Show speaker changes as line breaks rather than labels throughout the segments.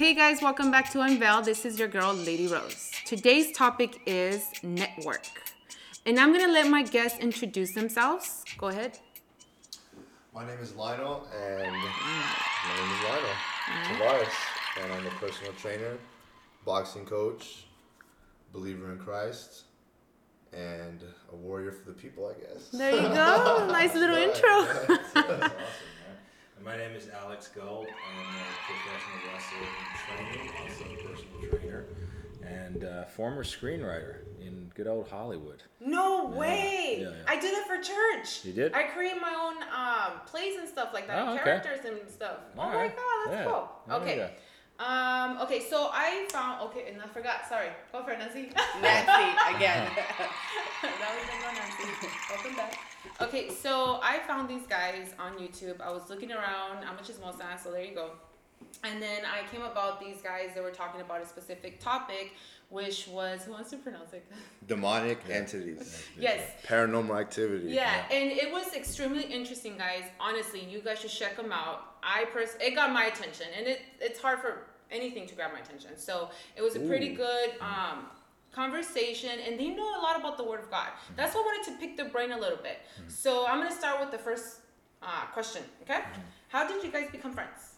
Hey guys, welcome back to Unveil. This is your girl, Lady Rose. Today's topic is network. And I'm gonna let my guests introduce themselves. Go ahead.
My name is Lionel, and my name is Lionel Tavares, and I'm a personal trainer, boxing coach, believer in Christ, and a warrior for the people, I guess.
There you go. Nice little intro.
That's awesome, my name is Alex Gull. I'm a professional wrestler and trainer, also a personal trainer, and uh, former screenwriter in good old Hollywood.
No way!
yeah, yeah.
I did it for church.
You did?
I create my own um, plays and stuff like that,
Oh, okay.
characters and stuff. oh my god, that's cool. Okay.
Go.
Um, okay, so I found okay, and I forgot. Sorry, go for it, Nancy.
Nancy again.
that was the Nancy. Welcome back. Okay, so I found these guys on YouTube. I was looking around. How much is Mosa? So there you go. And then I came about these guys that were talking about a specific topic, which was who wants to pronounce it?
Demonic entities,
yes.
paranormal activity.
Yeah, and it was extremely interesting, guys. Honestly, you guys should check them out. I pers- it got my attention, and it it's hard for anything to grab my attention. So it was a pretty
Ooh.
good um, conversation, and they know a lot about the Word of God. That's why I wanted to pick their brain a little bit. So I'm gonna start with the first uh, question. Okay, how did you guys become friends?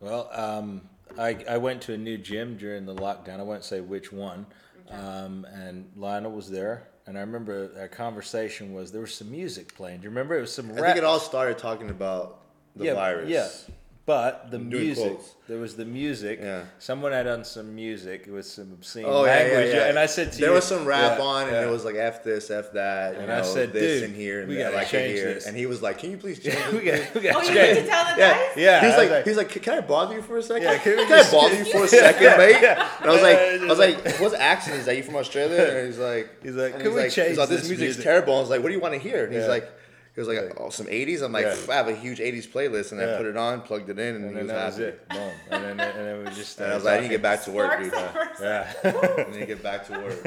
Well, um, I, I went to a new gym during the lockdown. I won't say which one. Um, and Lionel was there. And I remember our conversation was there was some music playing. Do you remember? It was some
I
rap.
think it all started talking about the
yeah,
virus.
Yeah. But the music,
quotes.
there was the music.
Yeah.
Someone had done some music with some obscene
Oh yeah, yeah,
language.
yeah.
And I said to you,
there
you,
was some rap
yeah,
on, and
yeah.
it was like f this, f that, you
And
know,
I said,
this
"Dude,
and here and
we gotta
like
change
here.
this.
And he was like, "Can you please change
we got, we got
Oh, you need to tell the
Yeah,
guys.
Yeah,
He's
I was
like, he's like, can I bother you for a second?
Yeah, can we
can I bother you for a second, mate? And I was like, I was like, what's accent? Is that you from Australia? And he's like,
He's like, "Can we change
he's like, this
this
music's terrible. I was like, what do you want to hear? And he's like, he was like, oh, some '80s. I'm like,
Yeah.
I have a huge '80s playlist, and I put it on, plugged it in, and,
And
he
then
was
that was
happy.
it. Boom. And then, and then we just
And I was like, I need to get back to work, dude.
Sparks
I
Yeah.
need to get back to work.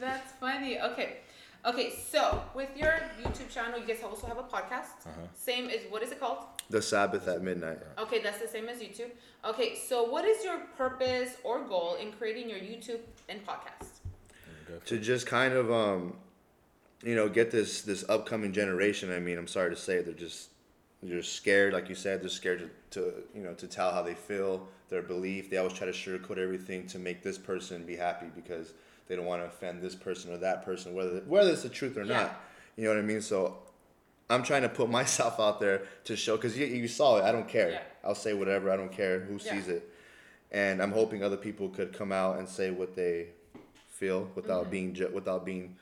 That's funny. Okay. Okay, so with your YouTube channel, you guys also have a podcast.
Uh-huh.
Same as what is it called?
the Sabbath at midnight.
Okay, that's the same as YouTube. Okay, so what is your purpose or goal in creating your YouTube and podcast?
to just kind of um you know get this this upcoming generation i mean i'm sorry to say they're just they're scared like you said they're scared to, to you know to tell how they feel their belief they always try to sugarcoat everything to make this person be happy because they don't want to offend this person or that person whether whether it's the truth or
Yeah.
not you know what i mean so i'm trying to put myself out there to show because you, you saw it i don't care
Yeah.
i'll say whatever i don't care who
Yeah.
sees it and i'm hoping other people could come out and say what they feel without
Mm-hmm.
being ju- without being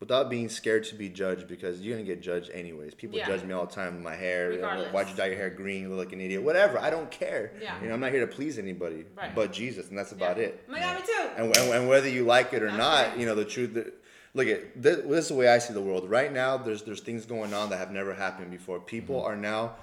without being scared to be judged because you're gonna get judged anyways. People
Yeah.
judge me all the time my hair.
Regardless.
Why'd you dye your hair green? You look like an idiot. Whatever. I don't care.
Yeah.
You know, I'm not here to please anybody
Right.
but Jesus, and that's about
Yeah.
it.
My God, me too.
And, and, and whether you like it or
That's
not,
right.
you know the truth. That, look at this, this is the way I see the world right now. There's there's things going on that have never happened before. People
Mm-hmm.
are now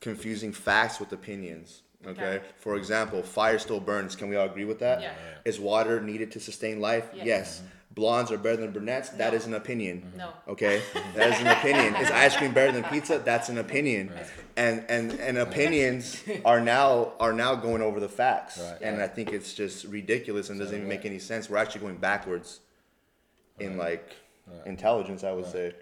confusing facts with opinions. Okay?
Okay.
For example, fire still burns. Can we all agree with that?
Yeah.
Is water needed to sustain life?
Yes.
Yes. Blondes are better than brunettes. That
No.
is an opinion. Mm-hmm.
No.
Okay, that is an opinion. Is ice cream better than pizza? That's an opinion. And and and opinions are now are now going over the facts.
Right.
And I think it's just ridiculous and doesn't even make any sense. We're actually going backwards in like intelligence, I would say.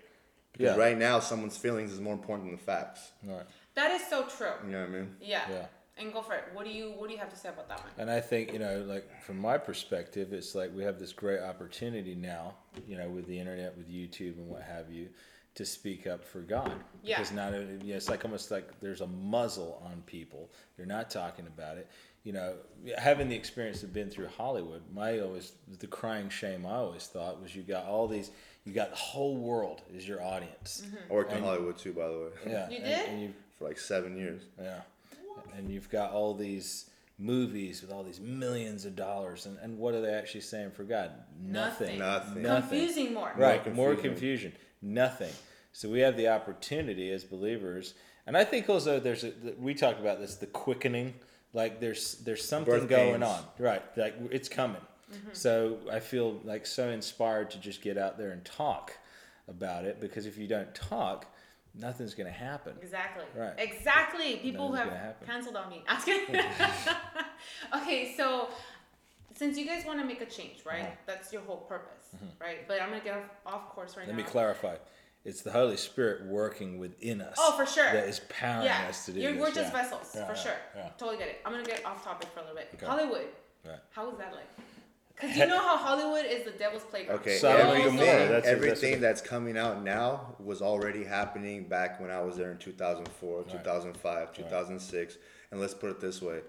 Because
Yeah.
right now, someone's feelings is more important than the facts.
All right.
That is so true.
You know what I mean?
Yeah.
Yeah.
And go for it. What do you What do you have to say about that one?
And I think, you know, like from my perspective, it's like we have this great opportunity now, you know, with the internet, with YouTube and what have you, to speak up for God.
Yeah.
Because not, you know, it's like almost like there's a muzzle on people. They're not talking about it. You know, having the experience of been through Hollywood, my always the crying shame I always thought was you got all these, you got the whole world is your audience.
I worked in Hollywood too, by the way,
Yeah.
You
and-
did?
and you
for like seven years.
yeah. And you've got all these movies with all these millions of dollars. And, and what are they actually saying for God?
Nothing.
Nothing. nothing.
Confusing more.
Right.
More
More
confusion.
confusion. Nothing. So we have the opportunity as believers. And I think also there's a, we talked about this, the quickening. Like there's there's something
Birth
going
pains.
on. Right. Like it's coming. Mm-hmm. So I feel like so inspired to just get out there and talk about it because if you don't talk, nothing's going to happen.
Exactly.
Right.
Exactly. People
Nothing's
have canceled on me. I'm just kidding. since you guys want to make a change, right?
Uh-huh.
That's your whole purpose, right? But I'm gonna get off, off course right
Let
now.
Let me clarify. It's the Holy Spirit working within us.
Oh, for sure.
That is powering
yeah,
us to do
you're,
this.
we're just
yeah.
vessels
Yeah,
for sure.
yeah.
Totally get it. I'm gonna get off topic for a little bit.
Okay.
Hollywood.
Right.
How was that like? Because you know how Hollywood is the devil's playground.
Okay,
Sodom
and
everything,
That's-
everything
that's-
that's coming out now was already happening back when I was there in 2004, 2005, 2006. And let's put it this way.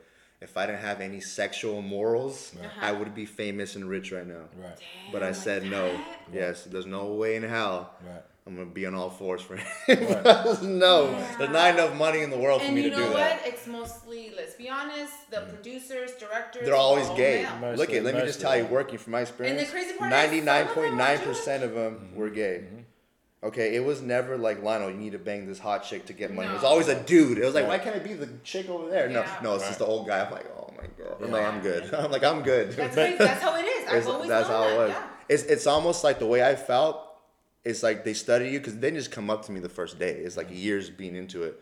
If I didn't have any sexual morals, uh-huh. I would be famous and rich right now.
Right.
But I said
like
no. Yes, there's no way in hell
Right.
I'm gonna be on all fours for him.
Right.
no, there's not enough money in the world for me to do that. And you know what?
It's mostly, let's be honest, the mm. producers, directors.
They're always gay.
male.
Most
Look at, let me just tell you, working from my experience,
And the crazy part is, some of them
ninety-nine
are
point nine
Jewish.
percent of them mm-hmm. were gay. Mm-hmm. Okay, it was never like Lionel. You need to bang this hot chick to get money. It was always a dude. It was like,
Right.
why can't it be the chick over there? No,
Yeah.
no, it's just the old guy. I'm like, oh my god. I'm like, I'm good. I'm like, I'm good.
That's crazy. That's how it is. I've always
that's
known
how
that.
it was.
Yeah.
It's it's almost like the way I felt. It's like they study you because they just come up to me the first day. It's like years being into it.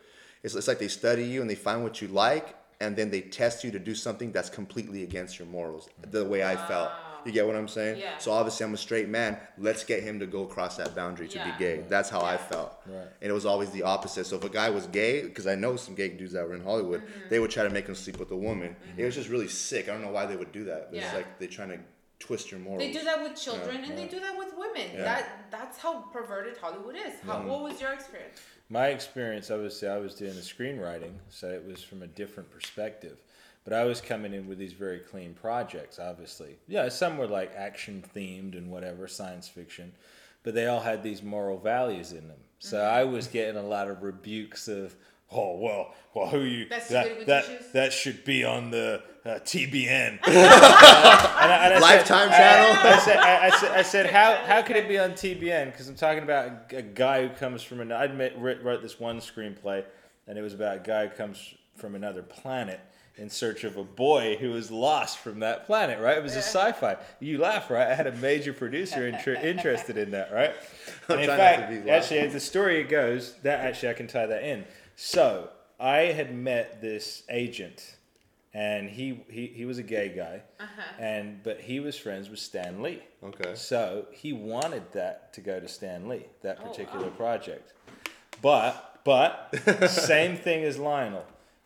It's it's like they study you and they find what you like and then they test you to do something that's completely against your morals. The way I felt. You get what I'm saying?
Yeah.
So obviously I'm a straight man. Let's get him to go across that boundary to
Yeah.
be gay. That's how I felt.
Right.
And it was always the opposite. So if a guy was gay, because I know some gay dudes that were in Hollywood,
Mm-hmm.
they would try to make him sleep with a woman. It was just really sick. I don't know why they would do that. It's
Yeah.
like they're trying to twist your morals.
They do that with children and they do that with women.
Yeah.
That that's how perverted Hollywood is. How, What was your experience?
My experience, obviously, I was doing the screenwriting, so it was from a different perspective. But I was coming in with these very clean projects, obviously. Yeah, some were like action themed and whatever, science fiction, but they all had these moral values in them. So
Mm-hmm.
I was getting a lot of rebukes of, oh well, well who you that that, that should be on the uh, TBN. And I- and I
Lifetime
I-
channel?
I said, I, I said, I said, how how could it be on TBN? Because I'm talking about a, a guy who comes from an. I admit, wrote, wrote this one screenplay, and it was about a guy who comes from another planet in search of a boy who is lost from that planet. Right? It was a sci-fi. You laugh, right? I had a major producer inter- interested in that, right? And in
trying not to
fact,
be laughing.
actually, the story it goes that actually I can tie that in. So I had met this agent and he, he, he was a gay guy, uh-huh. and but he was friends with Stan Lee.
Okay.
So he wanted that to go to Stan Lee, that
Oh,
particular
wow.
project. But but same thing as Lionel.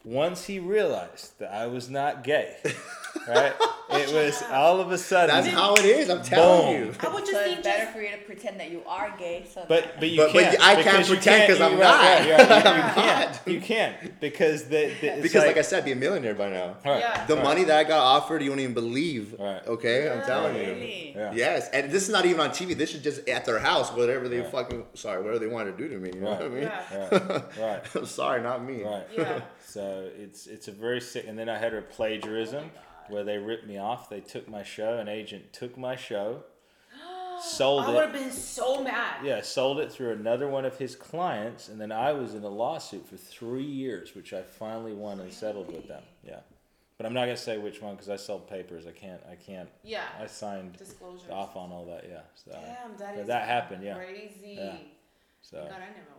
Once he realized that I was not gay, right? It was all of a sudden.
That's how it is. I'm telling
Boom.
you.
I would
So
just
it's
think
better
just
for you to pretend that you are gay. So
But but you
But- but
can't.
I can't pretend
because you
pretend 'cause I'm
you're right,
not.
right, right. You, you can't. You can't because the, the it's
Because like, I said, be a millionaire by now.
Right,
Yeah.
The
right,
money that I got offered, you won't even believe.
Right.
Okay, I'm telling you.
Really?
Yeah.
Yes, and this is not even on TV. This is just at their house, whatever they
Right.
fucking sorry, whatever they want to do to me. You know what I mean?
Yeah.
Right, right,
I'm sorry, not me.
right.
Yeah.
So it's it's a very sick. And then I had a plagiarism where they ripped me off. They took my show. An agent took my show, sold it.
I would have been so mad.
Yeah, sold it through another one of his clients, and then I was in a lawsuit for three years, which I finally won and settled with them. Yeah, but I'm not gonna say which one because I sold papers. I can't. I can't.
Yeah.
I signed
Disclosures.
off on all that. Yeah. So,
Damn, that is
that happened. Yeah.
crazy.
Yeah. So
God, I never went. I'm just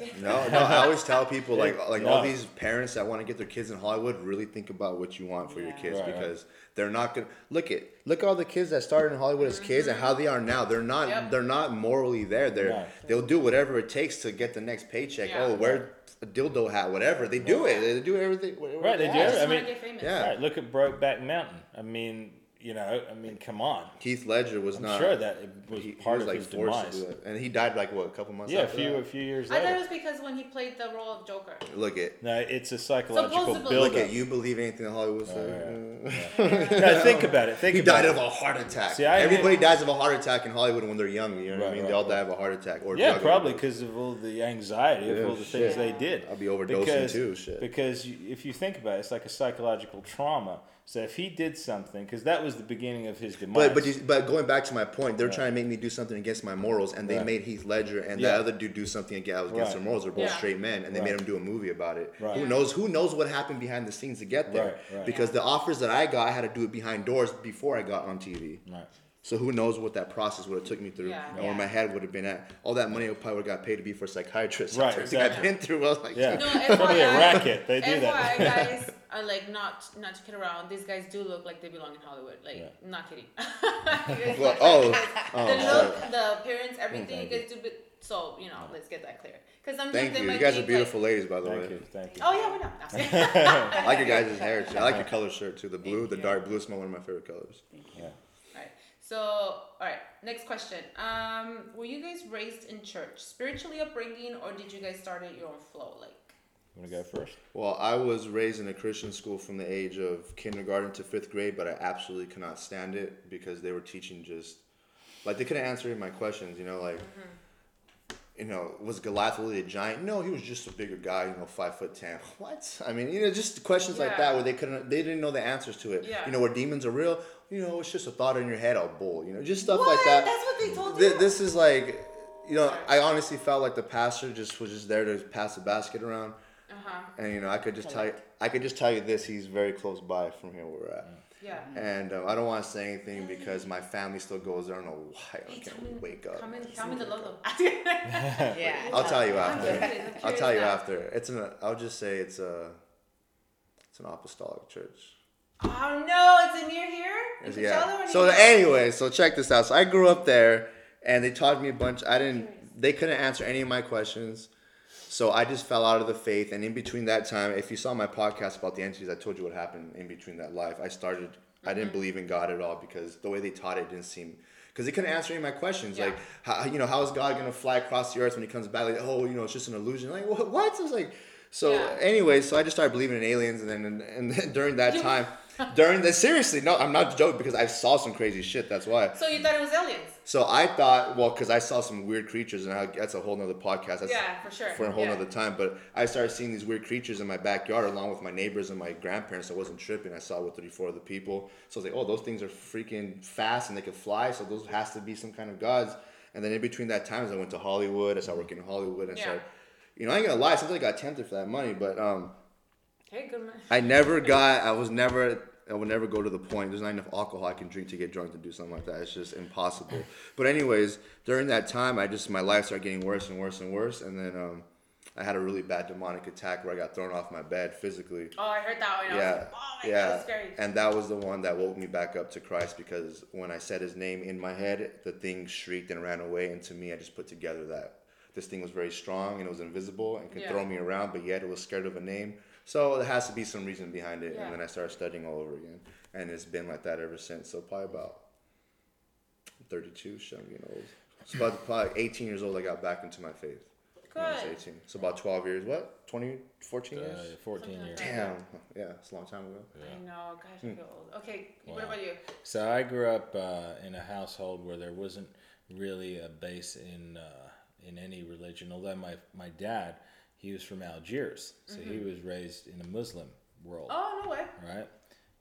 Yeah.
No, no. I always tell people like like all these parents that want to get their kids in Hollywood really think about what you want for your kids
Right, right.
because they're not gonna look at look at all the kids that started in Hollywood as kids and how they are now. They're not
Yep.
they're not morally there. They're
Right.
they'll do whatever it takes to get the next paycheck.
Yeah.
Oh, wear a dildo hat, whatever. They do
Right.
it. They do everything. whatever
Right, they do.
I
I mean-
get famous.
Yeah.
Right, look at Brokeback Mountain. I mean, you know, I mean, come on.
Heath Ledger was
I'm
not.
sure that it was
he, he
part
was
of
like
his
forced
demise.
to do it, and he died like what a couple months.
Yeah, a few
that?
a few years
I thought it was because when he played the role of Joker.
Look at
No, it's a psychological
Supposedly.
build.
look at you. Believe anything in Hollywood?
Oh,
said?
No, think about it. Think
He
about
died
it.
of a heart attack.
See, I
Everybody
did-
dies of a heart attack in Hollywood when they're young. You know what I mean?
right,
they all
right.
die of a heart attack or
Yeah,
drug
probably because of all the anxiety of
Yeah,
all the
shit.
things they did.
I'll be overdosing
because,
too, shit.
Because if you think about it, it's like a psychological trauma. So if he did something, because that was the beginning of his demise.
But but you, but going back to my point, they're trying to make me do something against my morals, and they
Right.
made Heath Ledger and
Yeah.
the other dude do something against, against
Right.
their morals. They're both
Yeah.
straight men, and they
Right.
made them do a movie about it.
Right.
Who knows? Who knows what happened behind the scenes to get there?
Right, right.
Because the offers that I got, I had to do it behind doors before I got on TV.
right.
So who knows what that process would have took me through,
Yeah.
and where
Yeah.
my head would have been at. All that money I probably would have got paid to be for a psychiatrist.
Right,
Everything I've
exactly.
been through, I was like,
Yeah.
No,
Probably a racket. They do
FYI,
that.
guys, uh, like not not to kid around. These guys do look like they belong in Hollywood. Like,
Yeah.
not kidding. You
Well, oh, oh,
the
sorry.
look, the appearance, everything. you guys do. Bit, so you know, let's get that clear. Because sometimes
Thank
they
you. You guys are beautiful
Like,
ladies, by the
Thank
way.
you, thank you.
oh yeah, we know.
I like your guys' hair too. I like your color shirt too. The blue, the dark blue is one of my favorite colors.
Yeah.
Alright. So, all right. Next question. Um, were you guys raised in church, spiritually upbringing, or did you guys start at your own flow? Like,
You want to go first?
Well, I was raised in a Christian school from the age of kindergarten to fifth grade, but I absolutely could not stand it because they were teaching just like they couldn't answer my questions. You know, like mm-hmm. you know, was Goliath really a giant? No, he was just a bigger guy. You know, five foot ten. What? I mean, you know, just questions like that where they couldn't, they didn't know the answers to it.
Yeah.
You know, where demons are real. You know, it's just a thought in your head. Oh, bull. You know, just stuff
what?
like that.
That's what they told
Th-
you.
this is like, you know, I honestly felt like the pastor just was just there to pass the basket around.
Uh huh.
And you know, I could just tell you, I could just tell you this: he's very close by from here where we're at.
Yeah.
And um, I don't want to say anything because my family still goes there. I don't know why. I can't
me,
wake up.
Come in, tell me the logo.
Yeah.
I'll tell you after.
curious, I'm
I'll tell you
now.
after. It's an. I'll just say it's a. It's an apostolic church.
Oh no, it's in near here. In Coachella
Yeah. So
New
anyway, so check this out. So I grew up there, and they taught me a bunch. I didn't. They couldn't answer any of my questions, so I just fell out of the faith. And in between that time, if you saw my podcast about the entities, I told you what happened in between that life. I started. I
Mm-hmm.
didn't believe in God at all because the way they taught it didn't seem. Because they couldn't answer any of my questions,
Yeah.
like how you know how is God gonna fly across the earth when He comes back? Like oh you know it's just an illusion. Like what? What? I was like, so
Yeah.
anyway, so I just started believing in aliens, and then and, and then during that time, during the seriously, no, I'm not joking because I saw some crazy shit. That's why.
So you thought it was aliens?
So I thought, well, because I saw some weird creatures, and I, that's a whole nother podcast. That's
Yeah, for sure.
for a whole
yeah.
nother time. But I started seeing these weird creatures in my backyard, along with my neighbors and my grandparents. I wasn't tripping. I saw with three, four other people. So I was like, oh, those things are freaking fast and they can fly. So those has to be some kind of gods. And then in between that times, I went to Hollywood. I started working in Hollywood. And
Yeah.
started, you know, I ain't gonna lie. Sometimes I got tempted for that money, but um,
Hey, good man.
I never got. I was never. I would never go to the point. There's not enough alcohol I can drink to get drunk to do something like that. It's just impossible. But anyways, during that time, I just my life started getting worse and worse and worse, and then um, I had a really bad demonic attack where I got thrown off my bed physically.
Oh, I heard that one. I was
Yeah,
like, oh my god,
yeah,
that's scary.
and that was the one that woke me back up to Christ because when I said His name in my head, the thing shrieked and ran away, and to me, I just put together that this thing was very strong and it was invisible and could
Yeah.
throw me around, but yet it was scared of a name. So there has to be some reason behind it,
Yeah.
and then I started studying all over again, and it's been like that ever since. So probably about thirty-two, so I'm getting old. So about probably 18 years old, I got back into my faith. when I was
Good.
18. So about 12 years. What? 20, 14 years?
Uh, 14
Something
years.
Damn. Yeah, it's a long time ago.
I know, gosh, I feel old. Okay, what
Wow.
about you?
So I grew up uh, in a household where there wasn't really a base in uh, in any religion. Although my my dad, he was from Algiers, so he was raised in a Muslim world,
Oh, no way.
right?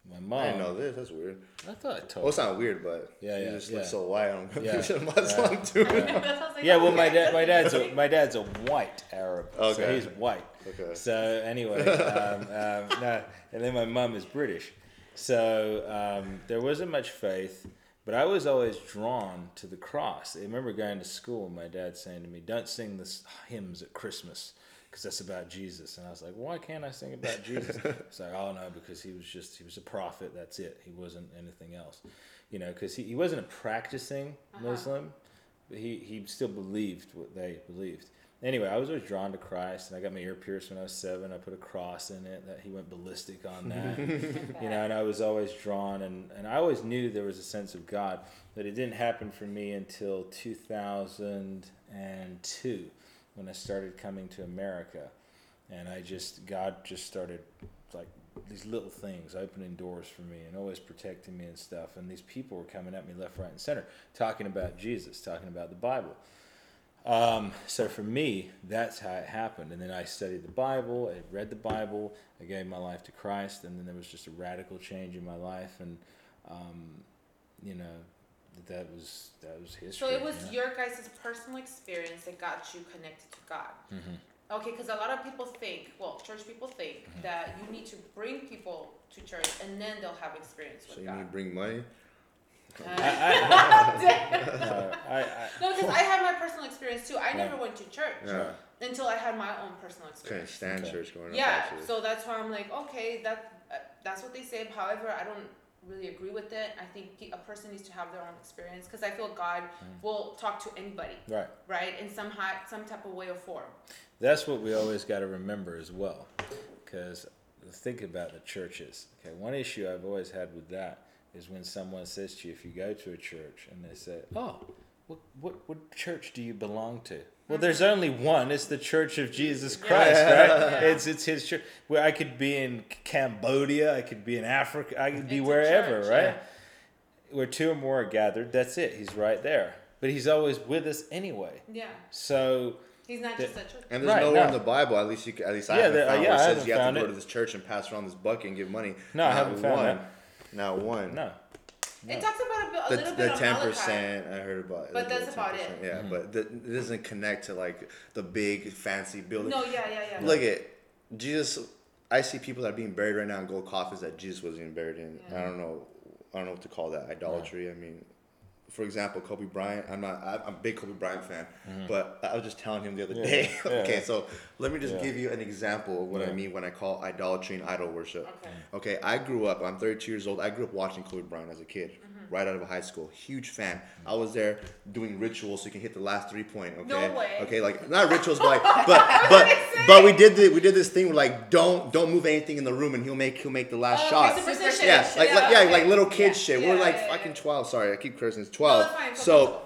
My mom.
I didn't know this. That's weird.
I thought I told.
Well, it's not weird, but
Yeah,
you
yeah,
just look
yeah.
so white. I'm
Yeah,
yeah. Muslim
yeah.
too.
That like
yeah, well, my dad, my dad's a my dad's a white Arab, so he's white.
Okay.
So anyway, um, um, no, and then my mom is British, so um, there wasn't much faith, but I was always drawn to the cross. I remember going to school and my dad saying to me, "Don't sing the hymns at Christmas." Because that's about Jesus, and I was like, "Why can't I sing about Jesus?" It's like, "Oh no, because he was just—he was a prophet. That's it. He wasn't anything else, you know. Because he, he wasn't a practicing uh-huh. Muslim, but he, he still believed what they believed. Anyway, I was always drawn to Christ, and I got my ear pierced when I was seven. I put a cross in it. That he went ballistic on that, you know. And I was always drawn, and, and I always knew there was a sense of God, but it didn't happen for me until 2002 when I started coming to America, and I just God just started like these little things opening doors for me and always protecting me and stuff. And these people were coming at me left, right, and center, talking about Jesus, talking about the Bible. Um, so for me, that's how it happened. And then I studied the Bible, I read the Bible, I gave my life to Christ, and then there was just a radical change in my life. And um, you know, that was that was history.
So it was
you know?
your guys' personal experience that got you connected to God.
Mm-hmm.
Okay, because a lot of people think, well, church people think
Mm-hmm.
that you need to bring people to church and then they'll have experience with God.
So you
God.
need to bring money.
Uh,
No, I, I,
no, because I had my personal experience too. I
Yeah.
never went to church
Yeah.
until I had my own personal
Couldn't
experience.
stand
Okay.
church going up.
Yeah,
actually.
so that's why I'm like, okay, that that's what they say. However, I don't really agree with it. I think a person needs to have their own experience because I feel God
Mm.
will talk to anybody,
Right.
right? In some high, some type of way or form.
That's what we always got to remember as well. Because think about the churches. Okay, one issue I've always had with that is when someone says to you, if you go to a church and they say, "Oh, what what, what church do you belong to?" Well, there's only one. It's the Church of Jesus Christ, right?
Yeah.
It's it's His church. Where I could be in Cambodia, I could be in Africa, I could be
It's a
wherever,
church,
right?
yeah.
Where two or more are gathered, that's it. He's right there. But He's always with us anyway.
Yeah,
So
he's not
The-
just a church.
And there's
Right,
nowhere
no.
in the Bible, at least you, can- at least I
Yeah,
haven't
there-
found,
yeah,
where
I
it says you have to go
it.
to this church and pass around this bucket and give money.
No, I haven't found
one.
that.
Not one.
no.
It talks about a, bit, a
The,
little
the
bit of
ten
Malachi.
percent I heard about.
But
the
that's about it.
10%, Yeah, mm-hmm. but the, it doesn't connect to like the big fancy building.
No, yeah, yeah, yeah.
Look at Jesus. I see people that are being buried right now in gold coffins that Jesus wasn't even buried in.
Yeah.
I don't know. I don't know what to call that. Idolatry. I mean, for example, Kobe Bryant. I'm not. I- I'm a big Kobe Bryant fan, but I was just telling him the other
Yeah,
day. okay,
yeah.
so let me just
Yeah.
give you an example of what I mean when I call idolatry and idol worship.
Okay.
Okay, I grew up. I'm 32 years old. I grew up watching Kobe Bryant as a kid,
Mm-hmm.
Right out of high school. Huge fan. I was there doing rituals so you can hit the last three point. Okay.
No way.
Okay, like not rituals, but like, but but but we did the, we did this thing where like don't don't move anything in the room and he'll make he'll make the last
Oh,
shot.
okay, superstition.
Yeah, like like yeah,
okay.
like little kid shit.
Yeah,
We're like
yeah, yeah,
fucking
yeah.
12. Sorry, I keep cursing. It's 12.
that's fine.
so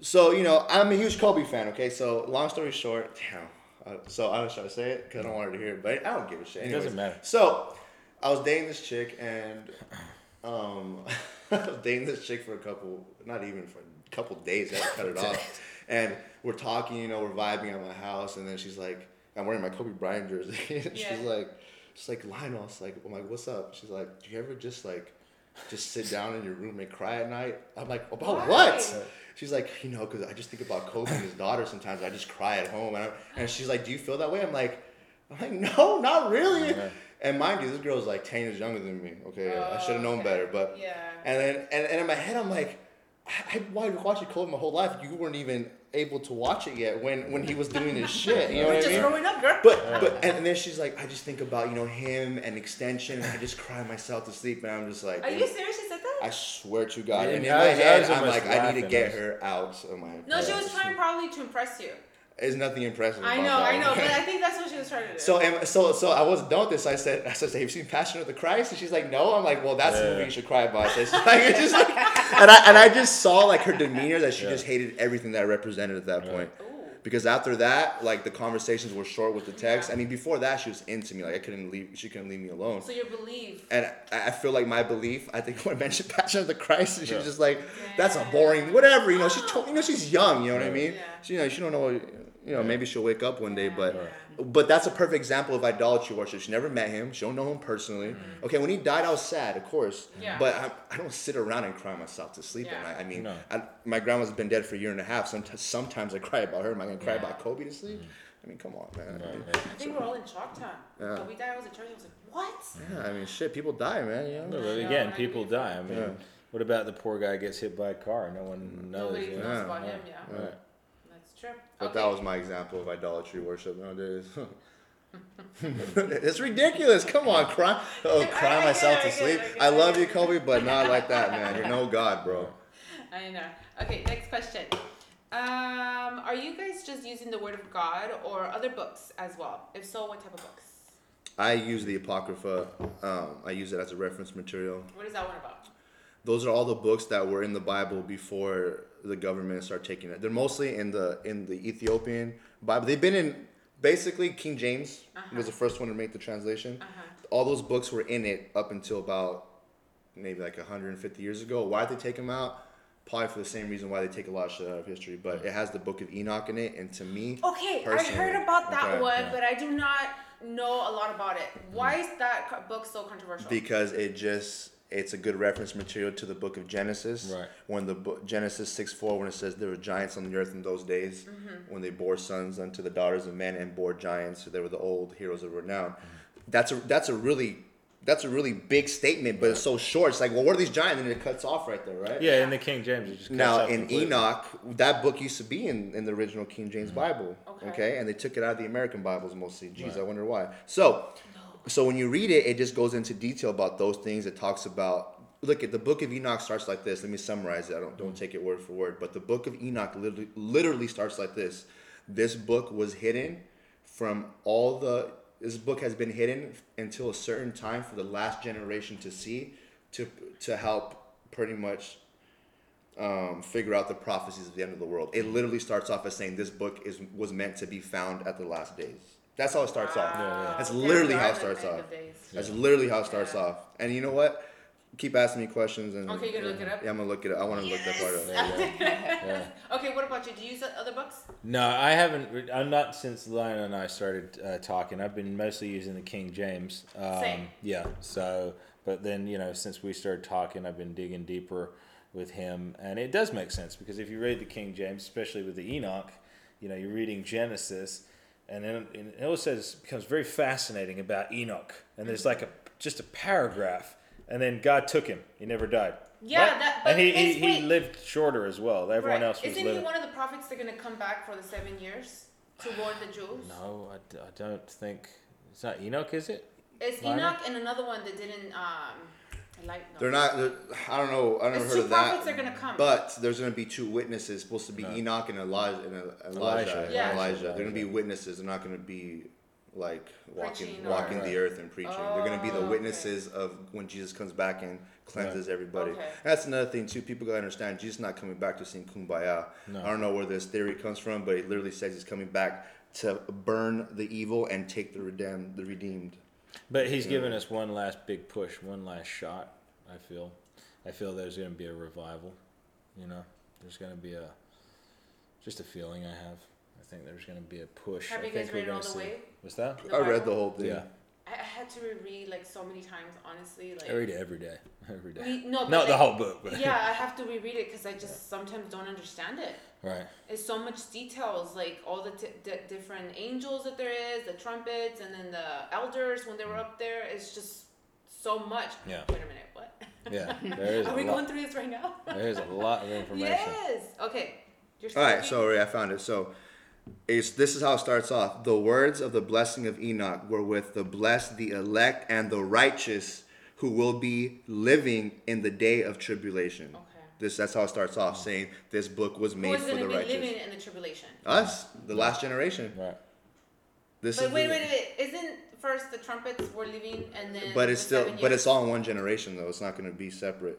so you know I'm a huge Kobe fan. Okay, so long story short, damn. Uh, so I was trying to say it because I don't want her to hear it, but I don't give a shit.
It doesn't matter.
So I was dating this chick and um I was dating this chick for a couple not even for a couple days, I cut it off. And we're talking, you know, we're vibing at my house and then she's like I'm wearing my Kobe Bryant jersey. and
Yeah.
she's like she's like Lionel, it's like I'm like, what's up? She's like, Do you ever just like just sit down in your room and cry at night? I'm like, about
Why?
what? She's like, you know, because I just think about Kobe and his daughter sometimes. I just cry at home. And, I, and she's like, do you feel that way? I'm like, I'm like, no, not really.
Yeah.
And mind you, this girl's like 10 years younger than me. Okay, I should have oh, known
Okay.
better. But
Yeah.
And then and, and in my head, I'm like, I, I wanted to watch it Kobe my whole life. You weren't even able to watch it yet when when he was doing his shit. You know
We're
what I mean?
growing up, girl.
But but and, and then she's like, I just think about you know him and extension, and I just cry myself to sleep, and I'm just like,
Are you serious? She said that?
I swear to God.
Yeah,
and in
I
my head, I'm like, I need to get her out of my.
no, she was trying probably to impress you.
There's nothing impressive.
I know,
that
I know, but I think that's what she was trying to do.
So and so so I wasn't done with this. I said I said, "Have you seen Passion of the Christ?" And she's like, "No." I'm like, "Well, that's the
Yeah.
movie you should cry about." It's like, it's just like, and I and I just saw like her demeanor that she
Yeah.
just hated everything that I represented at that
Yeah.
point.
Ooh.
Because after that, like the conversations were short with the text. I mean, before that, she was into me. Like I couldn't leave. She couldn't leave me alone.
So your belief.
And I I feel like my belief. I think when I mentioned Passion of the Christ, and she was just like, "That's a boring whatever." You know, she's
Oh.
tw- you know she's young. You know what I mean?
Yeah.
She you know she don't know. You know, maybe she'll wake up one day, but
yeah.
but that's a perfect example of idolatry worship. She never met him. She don't know him personally. Okay, when he died, I was sad, of course.
Mm-hmm. Yeah.
But I, I don't sit around and cry myself to sleep
Yeah.
at night. I mean,
No.
I, my grandma's been dead for a year and a half. Sometimes, sometimes I cry about her. Am I gonna cry
Yeah.
about Kobe to sleep? I mean, come on, man. I mean,
I think we're all in shock time.
Yeah.
When we died, I was at church. I was like, what?
yeah, I mean, shit. People die, man. You know.
but
Yeah.
again,
I
people
agree.
die. I mean,
Yeah.
what about the poor guy gets hit by a car? No one knows.
Nobody knows?
Yeah.
about
Right.
him, yeah.
Right.
But
okay.
that was my example of idolatry worship nowadays. it's ridiculous. Come on, cry, oh, cry
I
myself to sleep.
I
I love you. Kobe, but not like that, man. You're no god, bro.
I know. Okay, next question. Um, are you guys just using the Word of God or other books as well? If so, what type of books?
I use the Apocrypha. Um, I use it as a reference material.
What is that one about?
Those are all the books that were in the Bible before the government started taking it. They're mostly in the in the Ethiopian Bible. They've been in basically King James
Uh-huh.
was the first one to make the translation.
Uh-huh.
All those books were in it up until about maybe like 150 years ago. Why did they take them out? Probably for the same reason why they take a lot of shit out of history. But it has the Book of Enoch in it, and to me,
Okay, I heard about that
okay,
one,
yeah.
but I do not know a lot about it. Why is that book so controversial?
because it just it's a good reference material to the book of Genesis.
Right.
When the book Genesis six four when it says there were giants on the earth in those days
Mm-hmm.
when they bore sons unto the daughters of men and bore giants, so they were the old heroes of renown. That's a that's a really that's a really big statement, but it's so short. It's like, well, what are these giants? And it cuts off right there, right?
Yeah, in the King James, it just cuts
Now
off
in
completely.
Enoch, that book used to be in, in the original King James Bible.
Okay.
Okay. and they took it out of the American Bibles mostly. Jeez,
Right.
I wonder why. So, so when you read it, it just goes into detail about those things. It talks about look at the book of Enoch starts like this. Let me summarize it. I don't don't take it word for word, but the book of Enoch literally, literally starts like this. This book was hidden from all the. This book has been hidden until a certain time for the last generation to see, to to help pretty much um, figure out the prophecies of the end of the world. It literally starts off as saying this book is was meant to be found at the last days. That's how it starts off.
Wow.
That's literally
we
how it starts off.
of days.
That's literally how it starts
Yeah.
off. And you know what? Keep asking me questions and
Okay, you're gonna look it up?
Yeah, I'm gonna look it up. I want to look that part up.
There you. Yeah.
Okay, what about you? Do you use other books?
No, I haven't. re- I'm not since Lionel and I started uh, talking. I've been mostly using the King James. Um,
Same.
Yeah. So, but then you know, since we started talking, I've been digging deeper with him, and it does make sense because if you read the King James, especially with the Enoch, you know, you're reading Genesis, and then and it also says becomes very fascinating about Enoch, and there's like a just a paragraph, and then God took him. He never died.
Yeah,
What?
that- but
and he, he, he lived shorter as well. Everyone
right.
else was
Isn't
living.
he one of the prophets that are gonna come back for the seven years to warn the Jews?
No, I don't think it's not Enoch, is it?
It's Enoch and another one that didn't um like.
They're not. They're, I don't know. I don't
It's
heard
two
of that.
prophets are gonna come.
But there's gonna be two witnesses. Supposed to be
No.
Enoch and Elijah. And Elijah.
Elijah,
Yeah.
Elijah. They're gonna be witnesses. They're not gonna be like walking
Preaching or-
walking
Right.
the earth and preaching. They're gonna be
Oh,
the
okay.
witnesses of when Jesus comes back and cleanses everybody.
Okay.
That's another thing too. People gotta understand Jesus not coming back to sing kumbaya.
No.
I don't know where this theory comes from, but it literally says he's coming back to burn the evil and take the redeemed. The redeemed.
But he's given us one last big push, one last shot. I feel, I feel there's going to be a revival. You know, there's going to be a, just a feeling I have. I think there's going to be a push.
Have
I
you
think
guys
we're
read it all
gonna
the
see-
way?
What's that?
The
I read the whole thing.
Yeah,
I, I had to reread like so many times, honestly. Like
I read it every day, every day.
We- no, but
Not the whole book, but
yeah, I have to reread it because I just sometimes don't understand it.
right.
It's so much details, like all the t- d- different angels that there is, the trumpets, and then the elders when they were mm. up there. It's just so much.
Yeah.
Wait a minute, what?
Yeah, there is
Are
a
we
lot.
going through this right now?
There is a lot of information.
yes. Okay. You're
All right, sorry, I found it. So, it's this is how it starts off. The words of the blessing of Enoch were with the blessed, the elect, and the righteous, who will be living in the day of tribulation.
Okay.
This that's how it starts off, hmm. saying this book was made
is
for the
be
righteous.
living in the tribulation?
Us, the last generation.
Right.
This
But
is
wait,
the-
wait, wait. Isn't first the trumpets were living and then.
But it's
the
still, but it's all in one generation though. It's not going to be separate.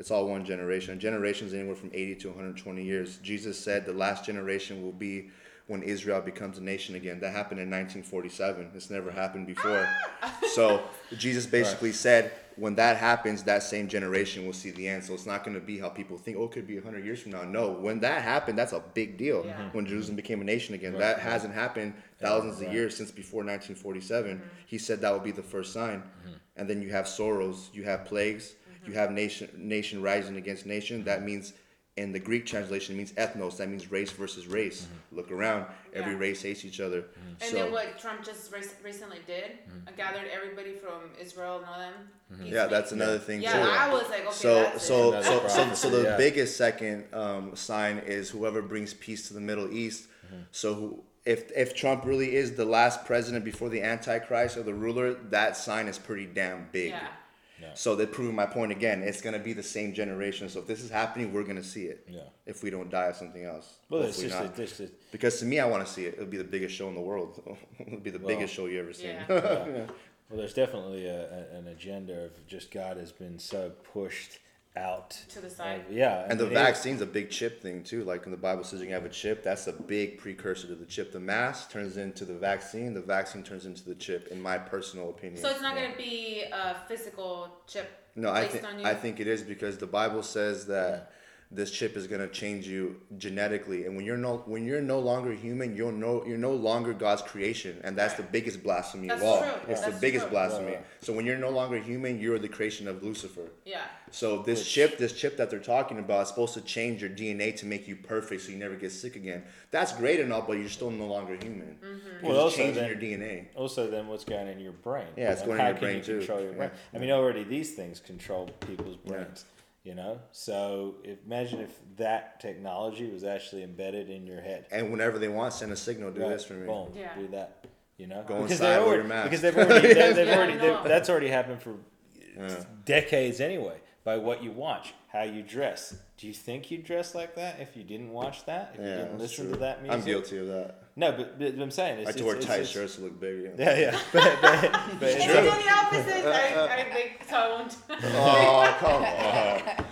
It's all one generation. Generations anywhere from 80 to 120 years. Jesus said the last generation will be when Israel becomes a nation again. That happened in 1947. It's never happened before. so Jesus basically said when that happens, that same generation will see the end. So it's not going to be how people think. Oh, it could be 100 years from now. No, when that happened, that's a big deal.
Yeah.
When Jerusalem became a nation again,
Right,
that
right.
hasn't happened thousands
right.
of years since before 1947. Mm-hmm. He said that would be the first sign. Mm-hmm. And then you have sorrows, you have plagues, you have nation nation rising against nation. That mm-hmm. means in the Greek translation it means ethnos. That means race versus race. Mm-hmm. Look around, every
Yeah.
race hates each other. Mm-hmm.
And
So
then what Trump just rec- recently did, uh, gathered everybody from Israel and all them. He's
yeah,
like-
that's another thing
Yeah,
too.
I was like, okay,
so
that's
so
it.
so
Another
so, so the
yeah.
biggest second um, sign is whoever brings peace to the Middle East. So who, if if Trump really is the last president before the Antichrist or the ruler, that sign is pretty damn big.
Yeah.
So they're proving my point again. It's gonna be the same generation. So if this is happening, we're gonna see it.
Yeah.
If we don't die of something else.
Well, it's just,
not.
a, just
because to me, I want to see it. It'll be the biggest show in the world. It'll be the
Well,
biggest show you ever seen.
Yeah.
yeah. Well, there's definitely a, a, an agenda of just God has been so pushed out
To the side.
of- yeah, I
And the
mean, it-
vaccine's a big chip thing too. Like in the Bible says, you can have a chip. That's a big precursor to the chip. The mask turns into the vaccine. The vaccine turns into the chip. In my personal opinion.
So it's not gonna be a physical chip
no, I think. I think it is because the Bible says that this chip is gonna change you genetically, and when you're no when you're no longer human, you're no you're no longer God's creation, and that's the biggest blasphemy
That's
of all.
true.
It's the
That's
biggest
true.
blasphemy.
Right, right.
So when you're no longer human, you're the creation of Lucifer.
Yeah.
So this chip, this chip that they're talking about, is supposed to change your DNA to make you perfect, so you never get sick again. That's great and all, but you're still no longer human.
Mm-hmm.
Well,
just
also
changing
then-
your DNA.
Also, then what's going in your brain?
Yeah, it's
And
going in
how
your
can
brain
you
too.
Control your
Yeah.
brain. I mean, already these things control people's
Yeah.
Brains. You know, so if, imagine if that technology was actually embedded in your head.
And whenever they want, send a signal. Do
Right,
this for me.
Boom,
Yeah.
do that. You know,
Go
because
inside,
they're
wear
already,
your mask.
because they've already, they've,
they've
already they've, that's already happened for
Yeah.
decades anyway. By what you watch, how you dress. Do you think you'd dress like that if you didn't watch that? If you
Yeah,
didn't
that's
listen
true.
to that music?
I'm guilty of that.
No, but, but I'm saying it's,
I like to
it's-
wear tight
it's-
shirts to look big. You?
Yeah, yeah, but, but, but it's
If
true.
the opposite, I, I think so
Oh come on!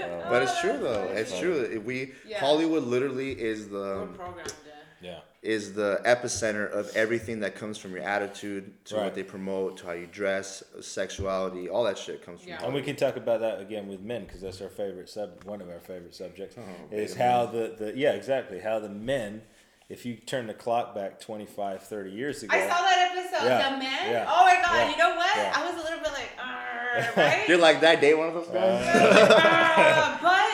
Oh, but it's true though. It's true. We
Yeah.
Hollywood literally is the
We're programmed. Yeah.
Yeah.
is the epicenter of everything that comes from your attitude to
Right.
what they promote to how you dress, sexuality, all that shit comes from.
Yeah.
And we can talk about that again with men because that's our favorite sub. One of our favorite subjects
Oh,
is how the, the yeah exactly how the men, if you turn the clock back 25, 30 years ago.
I saw that episode.
Yeah,
The men.
yeah,
Oh my god!
yeah,
You know what?
yeah.
I was a little bit like, uh, right?
You're like that. day one of those guys.
Uh, but you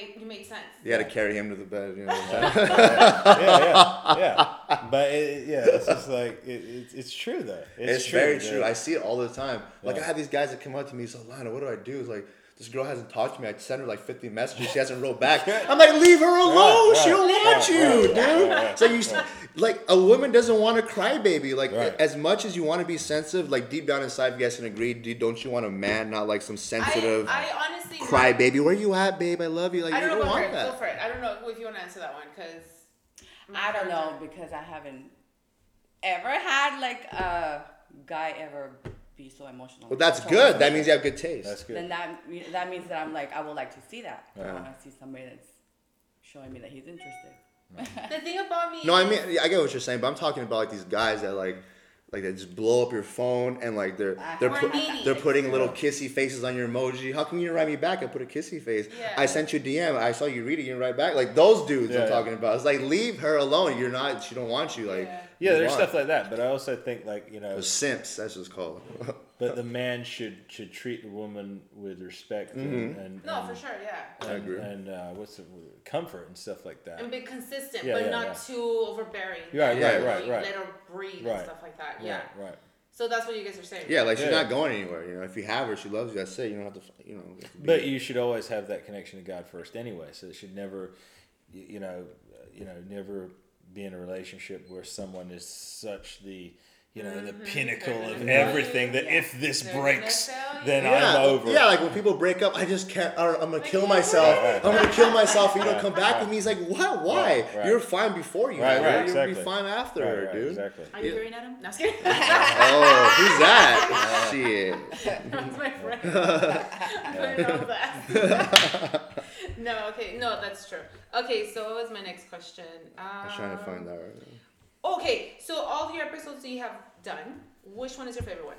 made you make sense.
you had to carry him to the bed. You know. What I'm saying?
yeah, yeah, yeah. But it, yeah, it's just like it, it's it's true though.
It's,
true,
very
that-
true. I see it all the time. Like
Yeah.
I have these guys that come up to me, so Lana, what do I do? It's like this girl hasn't talked to me. I sent her like 50 messages. She hasn't wrote back. I'm like, leave her alone.
Right,
she don't want
right,
you,
right,
dude.
right, right,
so you, s- like, a woman doesn't want to cry, baby. Like,
Right.
as much as you want to be sensitive, like deep down inside, you guys can agree. do- Don't you want a man, not like some sensitive
I, I honestly
cry, baby? Where you at, babe? I love you. Like,
I don't
don't
know. Go for
want
it. Go
that.
for it. I don't know if you want to answer that one because
I don't know because I haven't ever had like a guy ever be so emotional.
Well, that's
So-
good. That means you have good taste.
That's good.
Then that that means that I'm like I would like to see that. I
uh-huh.
want to see somebody that's showing me that he's interested.
The thing about me.
No, I
is-
mean I get what you're saying, but I'm talking about like these guys that like like they just blow up your phone and like they're they're
We're
put,
needy.
they're putting little kissy faces on your emoji. How come you didn't write me back? I put a kissy face.
Yeah.
I sent you a DM. I saw you read it. You write back. Like those dudes
Yeah,
I'm
yeah.
talking about. It's like leave her alone. You're not. She don't want you. Like
Yeah.
yeah, there's
on.
stuff like that, but I also think like you know,
the simps. That's just called.
but the man should should treat the woman with respect and, and
no,
and,
for sure. Yeah.
I
and,
agree.
and uh, what's the word? comfort and stuff like that.
And be consistent,
Yeah,
but
yeah,
not
yeah.
too overbearing.
Right,
right,
You
right, right.
Let her breathe
Right.
and stuff like that. Yeah.
Right, right.
So that's what you guys are saying.
yeah, like she's
Yeah.
not going anywhere. You know, if you have her, she loves you. That's it. You don't have to. You know. you to
But you should always have that connection to God first, anyway. So it should never, you, you know, uh, you know, never be in a relationship where someone is such the, you know, the mm-hmm. pinnacle
They're
of
gonna
everything that
fail
if this
They're
breaks,
fail
then
yeah,
I'm over.
yeah, like when people break up, I just can't. I don't- I'm gonna kill
can't
myself.
breathe.
I'm gonna kill myself. if You don't come back
right.
with me. He's like, what? Why?
Right, right.
You're fine before you.
Right, right,
You'll
exactly.
be fine after
Right,
her,
right,
dude.
Exactly.
Are you
Yeah.
hearing at him? No, I'm kidding.
Oh, who's that? Shit.
That's my friend. I know that. no, okay, no, that's true. Okay, so what was my next question? Um,
I'm trying to find that right now.
Okay, so all your episodes that you have done, which one is your favorite one?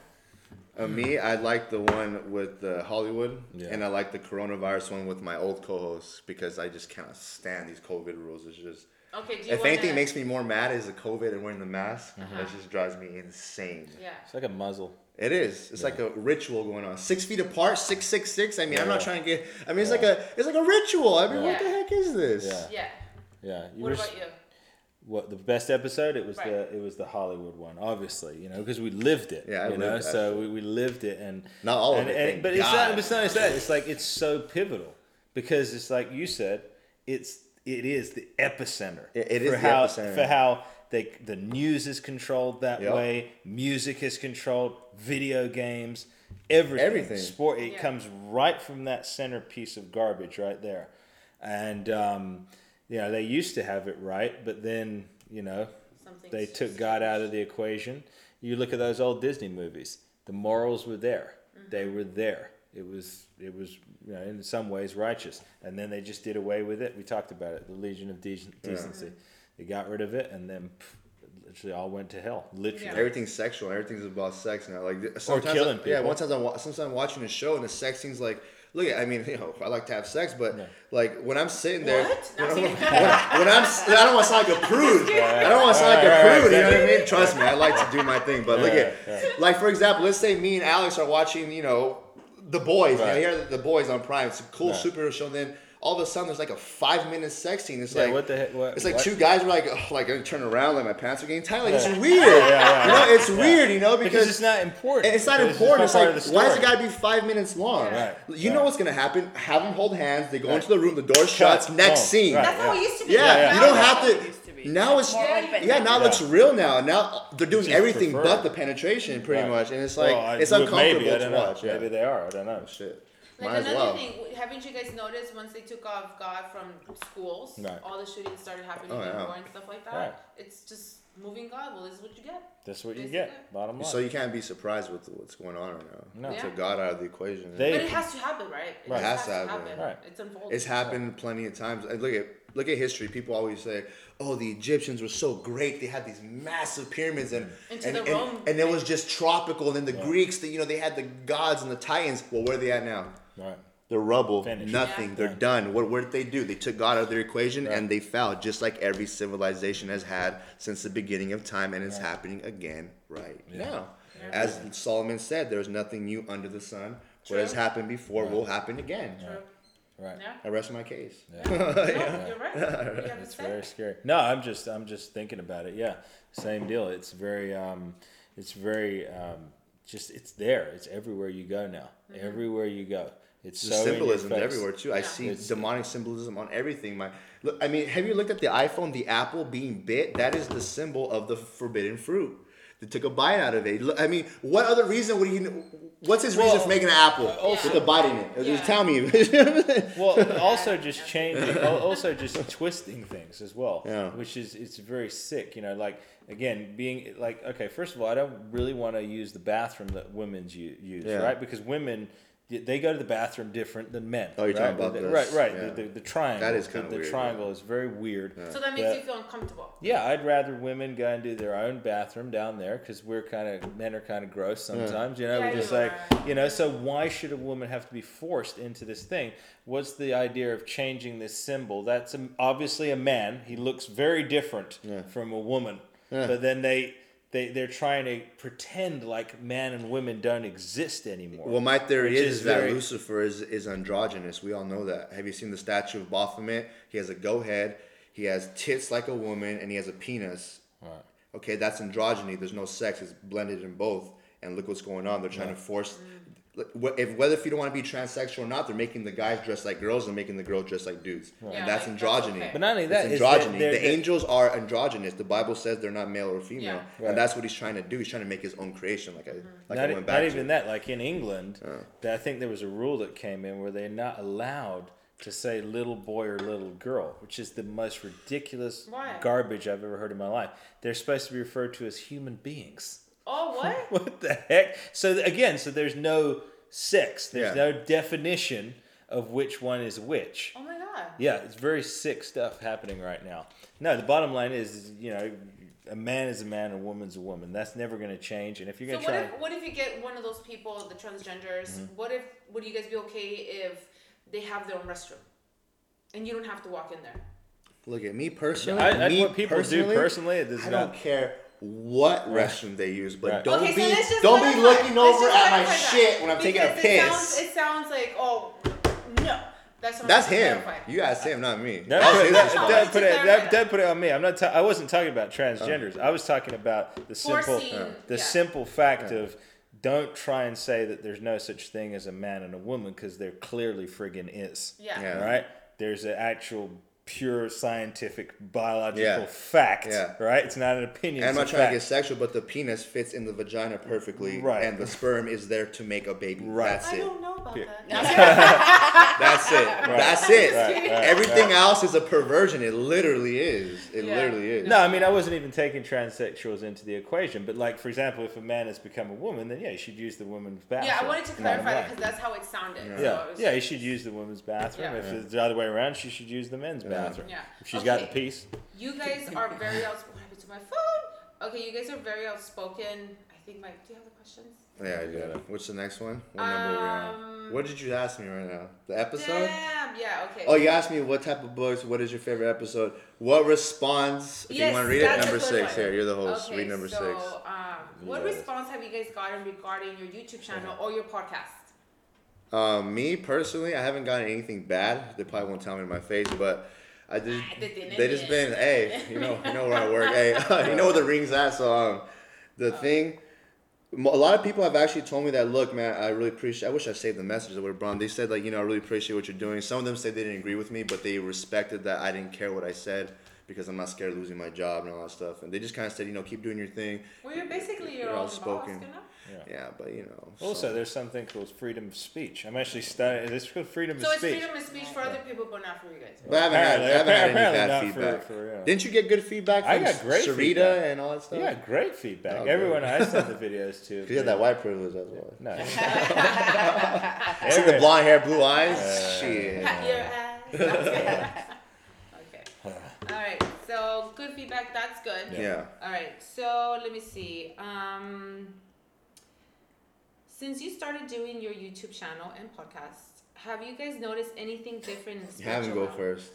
Uh, me, I like the one with uh, Hollywood,
Yeah.
and I like the coronavirus one with my old co-host because I just cannot stand these COVID rules. It's just,
Okay, do you
if
wanna,
anything makes me more mad is the COVID and wearing the mask.
Uh-huh.
That just drives me insane.
Yeah.
It's like a muzzle.
It is. It's like a ritual going on. Six feet apart, six six six. I mean, I'm not trying to get. I mean, it's like a. It's like a ritual. I mean, what the heck is this?
Yeah.
Yeah.
Yeah. You
What
were,
about you?
what the best episode? It was
Right.
the it was the Hollywood one, obviously. You know, because we lived it.
Yeah, I
you know,
lived that
so
shit.
we, we lived it, and
Not all of it,
and-
thank
but it's
God.
not. It's not just that. It's like it's so pivotal because it's like you said. It's it is the epicenter.
It- it is
for
the
how,
epicenter.
for how they the news is controlled that
Yep.
way. Music is controlled. Video games. Everything.
Everything.
Sport. It
Yeah.
comes right from that centerpiece of garbage right there, and um, you know they used to have it right, but then you know
Something.
they took God out of the equation. You look at those old Disney movies. The morals were there. They were there. It was it was you know, in some ways righteous, and then they just did away with it. We talked about it. The Legion of Dec- Decency. They got rid of it, and then pff, literally all went to hell. Literally.
Yeah.
Everything's sexual. Everything's about sex now. Like sometimes,
killing
I, yeah.
people.
One time I'm sometimes I'm watching a show and the sex scene's like, look at. I mean, you know, I like to have sex, but
Yeah.
like when I'm sitting there,
What?
When,
I'm
I'm, when, when I'm, s- I don't want to sound like a prude. I don't want to sound like
Right,
a
right,
prude. You know what I mean? Trust me, I like to do my thing. But look
Yeah,
at, like for example, let's say me and Alex are watching, you know, the boys. You know,
Right.
here the boys on Prime. It's a cool
Right.
superhero show. And then all of a sudden, there's like a five minute sex scene. It's
Yeah,
like
what the heck? What,
it's like
what?
two guys were like, ugh, like I turn around, like my pants are getting tight. Like it's
Yeah.
weird.
yeah,
You know, it's
yeah.
weird. You know,
because
because,
it's not important.
it's not
Because just
important.
not
It's like, why does it gotta be five minutes long?
Right.
You
Right.
know what's gonna happen? Have them hold hands. They go
Right.
into the room. The door shuts.
Cut.
Next
Boom.
scene.
Right.
That's how it used to be.
Yeah,
Yeah,
you don't
That's
have to.
it used to be. be.
Now it's
more
Yeah,
yeah, now it looks real now. Now they're doing everything
preferred.
but the penetration, pretty
Right.
much, and it's like
Well, I-
it's uncomfortable
maybe,
to watch. Yeah.
Maybe they are. I don't know.
Oh, shit.
Like
Might as
another
well.
thing, haven't you guys noticed once they took off God from schools,
Right.
all the shootings started happening
Oh, yeah.
more and stuff like that?
Right.
It's just moving God. Well, this is what you get.
That's what you get. Bottom line.
So you can't be surprised with what's going on right now.
No.
Yeah.
Took God out of the equation.
They-
But it has to happen, right? It
Right.
It has
has
to
to
happen.
happen.
Right.
It's unfolding.
It's happened plenty of times. And look at look at history. People always say, "Oh, the Egyptians were so great. They had these massive pyramids, and
Into
and,
the
and,
Rome-
and it was just tropical." And then the
Yeah.
Greeks, that you know, they had the gods and the titans. Well, where are they at now?
Right.
They're rubble.
Finished.
Nothing.
Yeah.
They're
Done.
done. What, what did they do? They took God out of their equation
Right.
and they fell, just like every civilization has had since the beginning of time, and it's
Right.
happening again right
Yeah.
now.
Yeah.
As Solomon said, there's nothing new under the sun. What has happened before
Right.
will happen again.
True.
Right.
Yeah.
I rest my case.
Yeah.
No, you're right. You
It's
say.
very scary. No, I'm just I'm just thinking about it. Yeah, same deal. It's very um, it's very um, just it's there. It's everywhere you go now.
Mm-hmm.
Everywhere you go, it's
The
so
symbolism
in your face.
everywhere too. I see
It's-
demonic symbolism on everything. My look, I mean, have you looked at the iPhone, the apple being bit? That is the symbol of the forbidden fruit. They took a bite out of it. I mean, what other reason would he? What's his reason
Well,
for making an apple uh,
also-
with a bite in it?
Yeah.
Just tell me.
Well, also just changing, also just twisting things as well.
Yeah.
Which is it's very sick. You know, like again, being like okay, first of all, I don't really want to use the bathroom that women's u- use,
Yeah.
right? Because women. They go to the bathroom different than men.
Oh, you're
right?
talking about
The-
this.
right, right.
Yeah.
The, the, the triangle.
That is
the,
kinda
the
weird,
triangle is very weird.
So that makes
That-
you feel uncomfortable.
Yeah, I'd rather women go and do their own bathroom down there because we're kind of men are kind of gross sometimes. You know,
Yeah,
we're just
you
like you know. So why should a woman have to be forced into this thing? What's the idea of changing this symbol? That's a, obviously a man. He looks very different
Yeah.
from a woman.
Yeah.
But then they. They, they're trying to pretend like man and women don't exist anymore.
well, my theory is,
is
is that
very-
Lucifer is, is androgynous. We all know that. Have you seen the statue of Baphomet? He has a go head. He has tits like a woman, and he has a penis.
Right.
Okay, that's androgyny. There's no sex. It's blended in both. And look what's going on. They're trying to force. Mm. Wh- If whether if you don't want to be transsexual or not, they're making the guys dress like girls and making the girls dress like dudes.
Yeah,
and that's
like, that's
androgyny.
okay.
But not only that,
it's
is that
androgyny.
they're-
the
they're-
angels are androgynous. The Bible says they're not male or female,
Yeah.
Right.
and that's what he's trying to do. He's trying to make his own creation, like I mm-hmm. like I
not,
went
not
back
even
to.
that. Like in England,
uh.
that I think there was a rule that came in where they're not allowed to say little boy or little girl, which is the most ridiculous
Why?
garbage I've ever heard in my life. They're supposed to be referred to as human beings.
Oh, what?
What the heck? So again, so there's no sex. There's
Yeah.
no definition of which one is which.
Oh my god.
Yeah, it's very sick stuff happening right now. No, the bottom line is, is, you know, a man is a man, a woman's a woman. That's never going to change. And if you're
So
going
what
to try,
if what if you get one of those people, the transgenders?
Mm-hmm.
What if would you guys be okay if they have their own restroom, and you don't have to walk in there?
Look at me personally.
I, I,
me
what people do personally, it does
I
not.
don't care what restroom they use, but
Right.
don't
okay,
be
so
don't be
clarify.
looking
Let's
over at my
clarify that.
shit when I'm taking a
Because
piss.
It sounds, it sounds like oh no, that's
That's him.
clarify.
You asked him, not me.
Don't
That's
put,
his
that, put it,
Clarify
don't,
that.
put it on me. I'm not. Ta- I wasn't talking about oh. transgenders. I was talking about the simple,
Forcing,
the
yeah.
simple fact of don't try and say that there's no such thing as a man and a woman because there clearly friggin' is.
Yeah.
Yeah.
Right? There's an actual pure scientific biological
Yeah.
fact.
Yeah.
Right? It's not an opinion.
And I'm not
a
trying to get sexual, but the penis fits in the vagina perfectly,
Right.
and the sperm is there to make a baby.
Right.
That's
I
it.
don't know about
Yeah.
that.
That's it. That's it.
Right, right,
Everything
right.
else is a perversion. It literally is. It
Yeah.
literally is.
No, I mean I wasn't even taking transsexuals into the equation, but like for example, if a man has become a woman, then yeah, you should use the woman's bathroom.
yeah, I wanted to clarify that because that's how it sounded.
Yeah.
So
Yeah,
it was-
yeah, you should use the woman's bathroom.
Yeah.
If it's the other way around, she should use the men's bathroom.
Yeah.
If she's got the piece.
You guys are very outspoken. To my phone? Okay, you guys are very outspoken. I think Mike, do you have the questions?
Yeah, I got it. What's the next one? What number are we on?
Um,
What did you ask me right now? The episode?
Damn. Yeah. Okay.
Oh, you asked me what type of books. What is your favorite episode? What response? Okay,
Yes,
you want to read it? Number six.
one.
Here, you're the host.
Okay,
read number
so,
six.
Um, what
Yes.
response have you guys gotten regarding your YouTube channel or your podcast?
Um, me personally, I haven't gotten anything bad. They probably won't tell me in my face, but I just
they
just been hey, you know, you know where I work. Hey, you know where the ring's at. So um, the thing. A lot of people have actually told me that. Look, man, I really appreciate. I wish I saved the message that would have brought. They said like, you know, I really appreciate what you're doing. Some of them said they didn't agree with me, but they respected that I didn't care what I said. Because I'm not scared of losing my job and all that stuff. And they just kind of said, you know, keep doing your thing.
Well, you're basically
You're
own
outspoken.
boss, you know?
Yeah.
Yeah, but you know.
Also,
so-
there's something called freedom of speech. I'm actually studying. It's called freedom
So
of speech.
So it's freedom of speech for other people, but not for you guys.
But I haven't had, I haven't had any
Apparently
bad
not for-
feedback.
for, yeah.
Didn't you get good feedback from
I got great
Sarita
feedback.
and all that stuff?
Yeah, great feedback.
Oh.
Everyone I sent the videos to.
You had that white privilege as well.
No.
See the blonde hair, blue eyes?
Uh,
Shit.
Your ass. okay. All right. So good feedback. That's good.
Yeah.
All right. So let me see. Um, since you started doing your YouTube channel and podcast, have you guys noticed anything different in the
You
spiritual
have him go
realm?
first.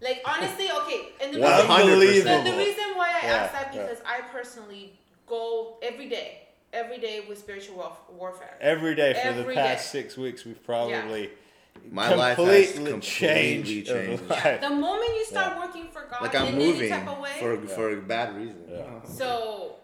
Like honestly, okay. And the
One
reason,
hundred
the,
percent.
the reason why I
Yeah,
asked that
yeah.
because I personally go every day, every day with spiritual warfare.
Every day for
Every
the past
day.
six weeks, we've probably
My life has
completely
completely
changed.
changed.
life.
The moment you start working for God
Like
in
I'm
any
moving
type of way,
for for a bad reason.
Yeah. Oh.
so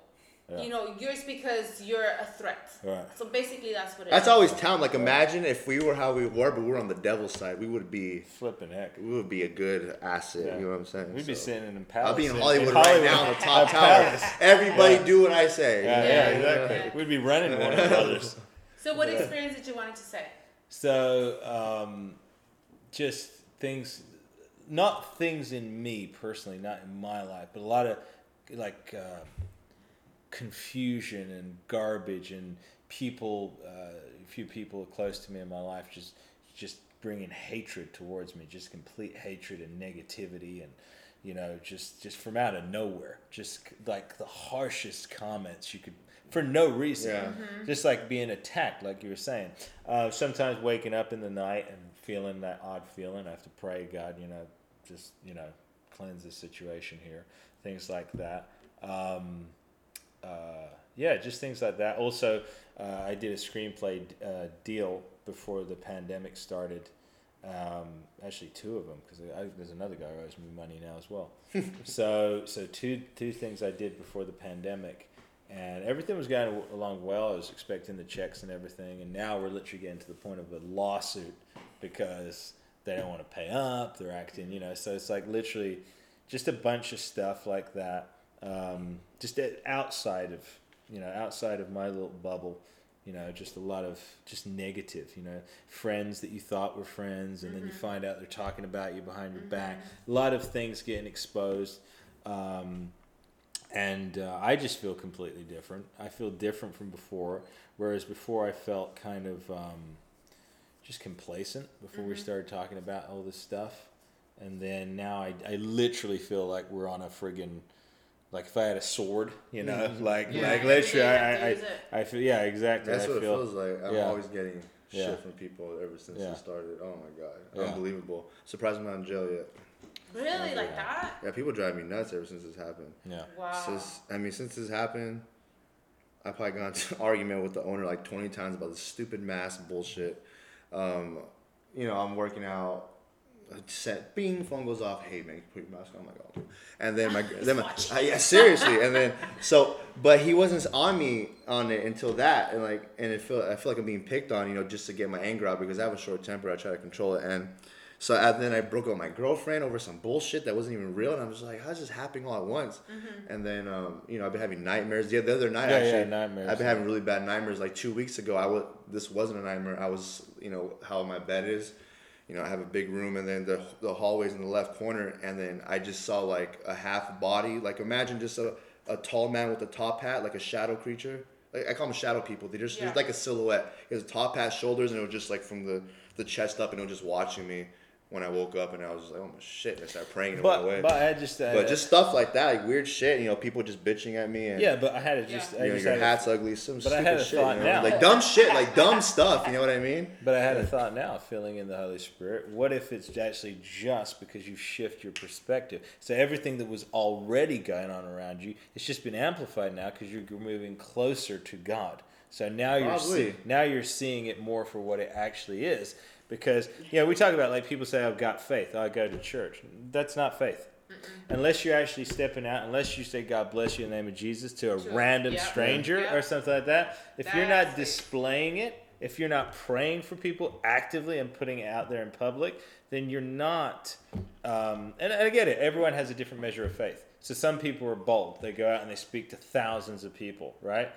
Yeah.
you know yours because you're a threat.
Right.
So basically, that's what it
That's
is.
always town. Like imagine if we were how we were, but we're on the devil's side. We would be
Flipping heck.
we would be a good asset.
Yeah.
You know what I'm saying?
We'd be sitting in Palace.
I'll be in
in-
Hollywood,
in
right now on the top tower. Everybody
Yeah.
do what I say.
Yeah,
Yeah,
yeah,
yeah.
exactly.
Yeah.
We'd be running Warner Brothers.
So what experience did you wanted to say?
So, um, just things, not things in me personally, not in my life, but a lot of like uh, confusion and garbage and people, uh, a few people close to me in my life just just bringing hatred towards me, just complete hatred and negativity and you know just just from out of nowhere, just like the harshest comments you could for no reason
Yeah.
just like being attacked, like you were saying. Uh, sometimes waking up in the night and feeling that odd feeling. I have to pray, God, you know, just you know, cleanse the situation here. Things like that. Um, uh, yeah, just things like that. Also, uh, I did a screenplay uh, deal before the pandemic started. Um, actually, two of them because there's another guy who owes me money now as well. so, so two two things I did before the pandemic, and everything was going along well. I was expecting the checks and everything, and now we're literally getting to the point of a lawsuit because they don't want to pay up. They're acting, you know. So it's like literally just a bunch of stuff like that. Um, just outside of, you know, outside of my little bubble. You know, just a lot of just negative. You know, friends that you thought were friends, and then you find out they're talking about you behind your back. A lot of things getting exposed. Um, and uh, I just feel completely different. I feel different from before, whereas before I felt kind of um, just complacent before we started talking about all this stuff, and then now I, I literally feel like we're on a friggin' like if I had a sword, you know, like
Yeah,
like literally,
day you
I. I I feel yeah exactly.
That's
I
what it
feel,
feels like. I'm
yeah.
always getting shit
Yeah.
from people ever since
Yeah.
it started. Oh my god,
Yeah.
unbelievable! Surprised I'm not in jail yet.
Really, like that?
Yeah, people drive me nuts ever since this happened.
yeah.
Wow.
Since I mean, since this happened, I probably got into an argument with the owner like 20 times about this stupid mask bullshit. Um, you know, I'm working out. Set, bing, phone goes off. Hey man, put your mask on. I'm like, oh. And then my, then my, uh, yeah, seriously. And then so, but he wasn't on me on it until that, and like, and it feel I feel like I'm being picked on, you know, just to get my anger out because I have a short temper. I try to control it, and so and then I broke up with my girlfriend over some bullshit that wasn't even real, and I was like, how's this happening all at once? And then, um, you know, I've been having nightmares. The, the other night,
Yeah, yeah,
actually,
nightmares.
I've been having really bad nightmares. Like two weeks ago, I was this wasn't a nightmare. I was, you know, how my bed is. You know, I have a big room, and then the the hallways in the left corner, and then I just saw like a half body. Like imagine just a, a tall man with a top hat, like a shadow creature. Like I call them shadow people. They just
Yeah.
there's like a silhouette. He has a top hat, shoulders, and it was just like from the the chest up, and it was just watching me when I woke up, and I was just like, oh my shit! And I started praying and it went
But
away.
but I just uh,
But just stuff like that, like weird shit. You know, people just bitching at me and
yeah, but I had to just
Yeah.
I
you know,
just
your
had a-
hat's ugly, some
But I
stupid
had a
shit.
thought
you know?
now.
Like dumb shit, like dumb stuff. You know what I mean?
But I had a thought now, filling in the Holy Spirit. What if it's actually just because you shift your perspective? So everything that was already going on around you, it's just been amplified now because you're moving closer to God. So now you're see, now you're seeing it more for what it actually is. Because you know we talk about like people say I've got faith, I go to church. That's not faith. Unless you're actually stepping out, unless you say God bless you in the name of Jesus to a
Sure.
random
Yeah.
stranger
Yeah.
or something like that, if you're not
That's faith.
displaying it, if you're not praying for people actively and putting it out there in public, then you're not. Um, and I get it. Everyone has a different measure of faith. So some people are bold. They go out and they speak to thousands of people, right?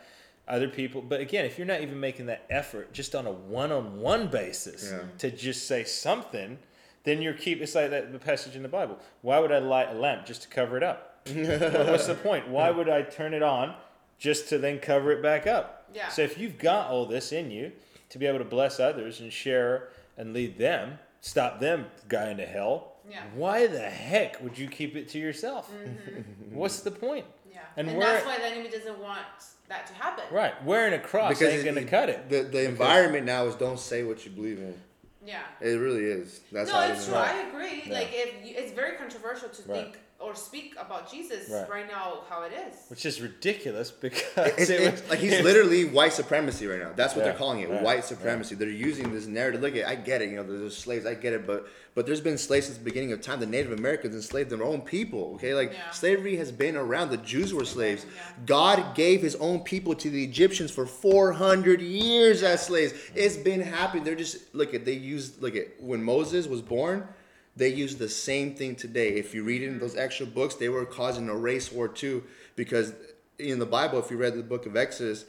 Other people, but again, if you're not even making that effort just on a one-on-one basis
Yeah.
to just say something, then you're keep. It's like that the passage in the Bible. Why would I light a lamp just to cover it up? What's the point? Why would I turn it on just to then cover it back up?
Yeah.
So if you've got all this in you to be able to bless others and share and lead them, stop them going to hell.
Yeah.
Why the heck would you keep it to yourself? Mm-hmm. What's the point?
Yeah.
And
And,
we're-
that's why the enemy doesn't want that to happen.
Right. Wearing a cross ain't
it-
gonna cut it.
The the environment now is don't say what you believe in.
Yeah.
It really is. That's
no,
how
it's true.
now.
I agree.
Yeah.
Like, if you, it's very controversial to
Right.
think or speak about Jesus
Right.
right, now, how it is.
Which is ridiculous because
It's,
it
it's-
was-
like he's literally white supremacy right now. That's what
Yeah,
they're calling it,
yeah,
white supremacy. They're using this narrative. Look at, I get it. You know, there's slaves. I get it, but but there's been slaves since the beginning of time. The Native Americans enslaved their own people. Okay, like
Yeah.
slavery has been around. The Jews were slaves.
Yeah.
God gave His own people to the Egyptians for 400 years as slaves. It's been happening. They're just look at. They used look at when Moses was born. They use the same thing today. If you read in those extra books, they were causing a race war too, because in the Bible, if you read the book of Exodus,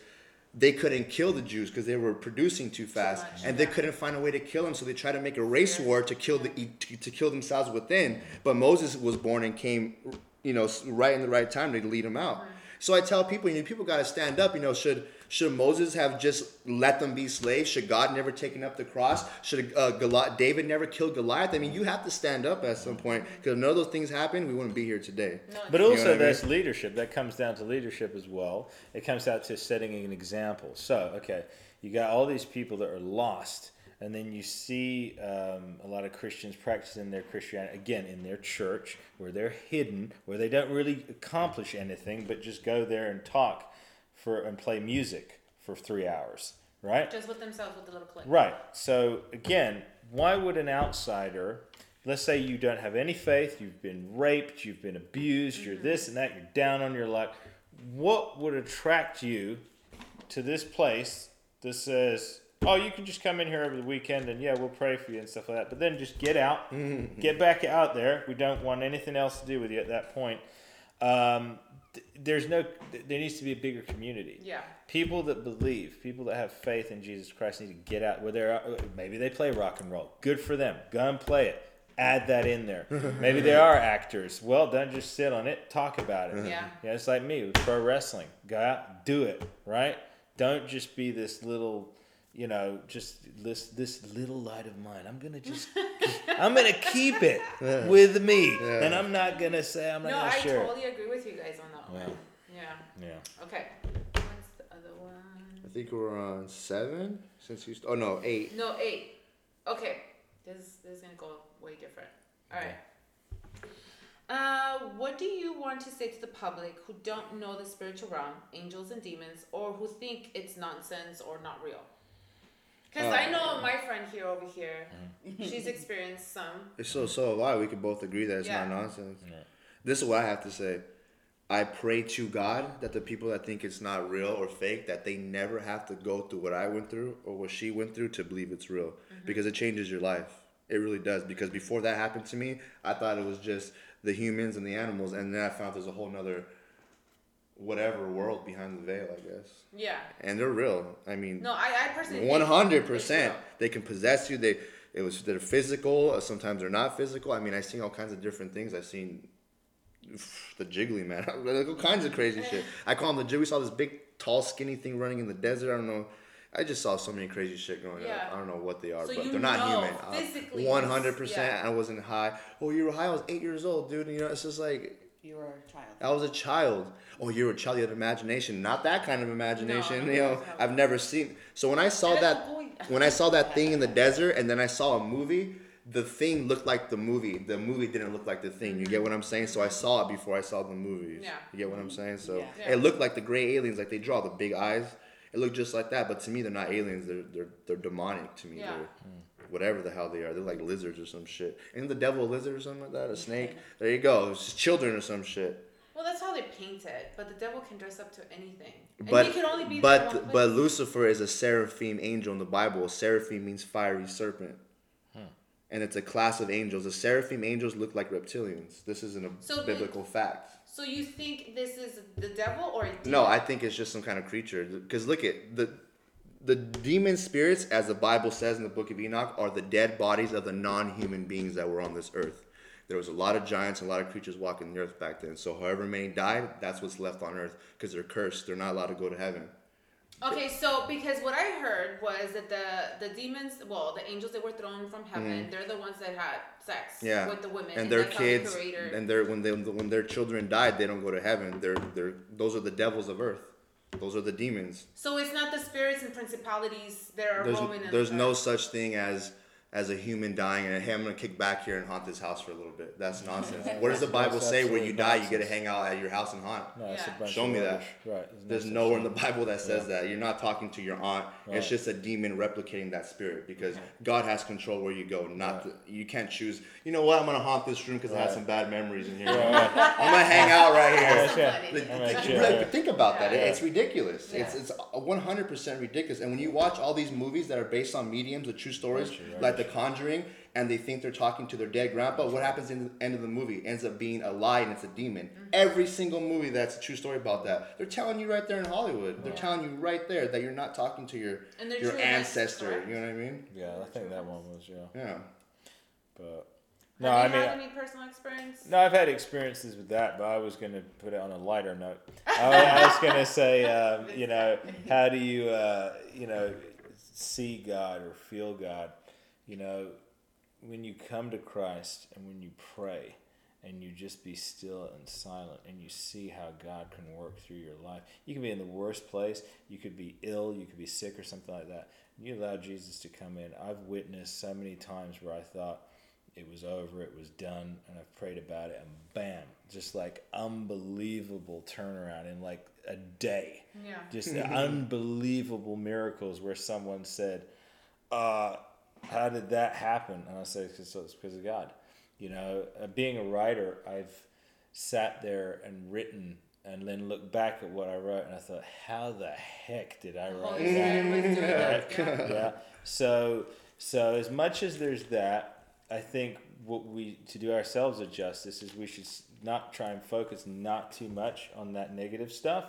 they couldn't kill the Jews because they were producing too fast, and they couldn't find a way to kill them. So they tried to make a race war to kill the to, to kill themselves within. But Moses was born and came, you know, right in the right time to lead them out. So I tell people, you know, people got to stand up. You know, should should Moses have just let them be slaves? Should God never taken up the cross? Should uh, Goliath, David never killed Goliath? I mean, you have to stand up at some point because if none of those things happened, we wouldn't be here today.
No,
But
You
also,
what I mean?
that's leadership. That comes down to leadership as well. It comes down to setting an example. So, okay, you got all these people that are lost, and then you see um, a lot of Christians practicing their Christianity again in their church, where they're hidden, where they don't really accomplish anything, but just go there and talk for and play music for three hours, right?
just with themselves with a little clip.
Right. So again, why would an outsider, let's say you don't have any faith, you've been raped, you've been abused, you're this and that, you're down on your luck, what would attract you to this place that says, "Oh, you can just come in here over the weekend and yeah, we'll pray for you and stuff like that." But then just get out, get back out there. We don't want anything else to do with you at that point. Um, th- there's no. th- There needs to be a bigger community
Yeah.
people that believe, people that have faith in Jesus Christ need to get out. Where they're maybe they play rock and roll. Good for them. Go and play it. Add that in there. Maybe they are actors. Well, don't just sit on it. Talk about it.
Yeah.
Yeah, it's like me with pro wrestling. Go out, do it. Right. Don't just be this little. You know, just this this little light of mine. I'm gonna just, I'm gonna keep it with me,
Yeah.
and I'm not gonna say I'm not
No,
gonna
I
share.
totally agree with you guys on that
Yeah.
one. Yeah.
Yeah.
Okay. What's the other one?
I think we're on seven since you. St- oh no, eight.
No, eight. Okay. This this is gonna go way different. All right. Uh, what do you want to say to the public who don't know the spiritual realm, angels and demons, or who think it's nonsense or not real? Because I
Uh,
know my friend here over here,
Mm-hmm.
she's experienced some.
It's So so have I. We can both agree that it's
Yeah.
not nonsense. This is what I have to say. I pray to God that the people that think it's not real or fake, that they never have to go through what I went through or what she went through to believe it's real, because it changes your life. It really does. Because before that happened to me, I thought it was just the humans and the animals, and then I found there's a whole nother whatever world behind the veil, I guess.
Yeah.
And they're real. I mean,
No, I, I personally.
one hundred percent. They can possess you. They it was they're physical. uh, Sometimes they're not physical. I mean, I've seen all kinds of different things. I've seen the jiggly man, like all kinds of crazy shit. I call him the jiggly. We saw this big, tall, skinny thing running in the desert. I don't know. I just saw so many crazy shit going
Yeah.
on. I don't know what they are,
So
but
you
they're not
know
human.
physically
One hundred percent. I wasn't high. Oh, you were high. I was eight years old, dude. You know, it's just like
You were a child.
I was a child. Oh, you're a child. You had imagination. Not that kind of imagination.
No,
you know,
no.
I've never seen. So when I saw that, when I saw that thing in the desert, and then I saw a movie, the thing looked like the movie. The movie didn't look like the thing. You get what I'm saying? So I saw it before I saw the movies.
Yeah.
You get what I'm saying? So
Yeah.
It looked like the gray aliens, like they draw the big eyes. It looked just like that, but to me, they're not aliens. They're they're they're demonic to me.
Yeah.
They're whatever the hell they are. They're like lizards or some shit. Isn't the devil a lizard or something like that? A snake? There you go. It's just children or some shit.
Well, that's how they paint it, but the devil can dress up to anything. And
But
he can only be there in
but but. Lucifer is a seraphim angel in the Bible. Seraphim means fiery serpent. Hmm. And it's a class of angels. The seraphim angels look like reptilians. This isn't a
So the-
biblical fact.
So you think this is the devil or a demon?
No, I think it's just some kind of creature. Because look at the the demon spirits, as the Bible says in the book of Enoch, are the dead bodies of the non-human beings that were on this earth. There was a lot of giants, a lot of creatures walking the earth back then. So however many died, that's what's left on earth because they're cursed. They're not allowed to go to heaven.
Okay, so because what I heard was that the the demons, well, the angels that were thrown from heaven, mm-hmm. they're the ones that had sex.
Yeah,
with the women,
and their
that's the
kids, and their when they when their children died, they don't go to heaven. They're they're those are the devils of earth. Those are the demons.
so it's not the spirits and principalities that are
There's
roaming. in
there's
the
no
earth.
such thing as as a human dying and hey, I'm gonna kick back here and haunt this house for a little bit. That's nonsense. What does the Bible
That's
say? Where
absolute
you die, you get to
nonsense.
hang out at your house and haunt.
No,
Yeah.
a
Show
of
me that.
Right. no
There's
such
nowhere in the Bible that says
Yeah.
that. You're not talking to your aunt.
Right.
It's just a demon replicating that spirit because God has control where you go. Not
Right.
the, you can't choose. You know what? I'm gonna haunt this room because it has
Right.
some bad memories in here.
Right, right.
I'm gonna hang out right here.
Yeah, yeah.
funny.
Think-
like, yeah,
like,
yeah.
think about that.
Yeah.
It's ridiculous.
Yeah.
It's it's 100 percent ridiculous. And when you watch all these movies that are based on mediums, the true stories,
Right, right.
like The Conjuring, and they think they're talking to their dead grandpa, what happens in the end of the movie? It ends up being a lie and it's a demon.
Mm-hmm.
Every single movie that's a true story about that, they're telling you right there in Hollywood. They're telling you right there that you're not talking to your your
true
ancestor.
correct?
You know what I mean?
Yeah, I think that one was yeah.
Yeah.
But no,
Have
I
you
mean,
had any personal experience?
no, I've had experiences with that, but I was going to put it on a lighter note. I, I was going to say, um, you know, how do you, uh, you know, see God or feel God? You know, when you come to Christ and when you pray and you just be still and silent and you see how God can work through your life. You can be in the worst place, you could be ill, you could be sick or something like that. And You allow Jesus to come in. I've witnessed so many times where I thought it was over, it was done, and I've prayed about it, and bam, just like unbelievable turnaround in like a day.
Yeah.
Just unbelievable miracles where someone said, uh, "How did that happen?" And I said, "Because it's because of God." You know, uh, being a writer, I've sat there and written, and then looked back at what I wrote, and I thought, "How the heck did I write
Holy
that?"
Yeah.
yeah. So so as much as there's that, I think what we to do ourselves a justice is we should not try and focus not too much on that negative stuff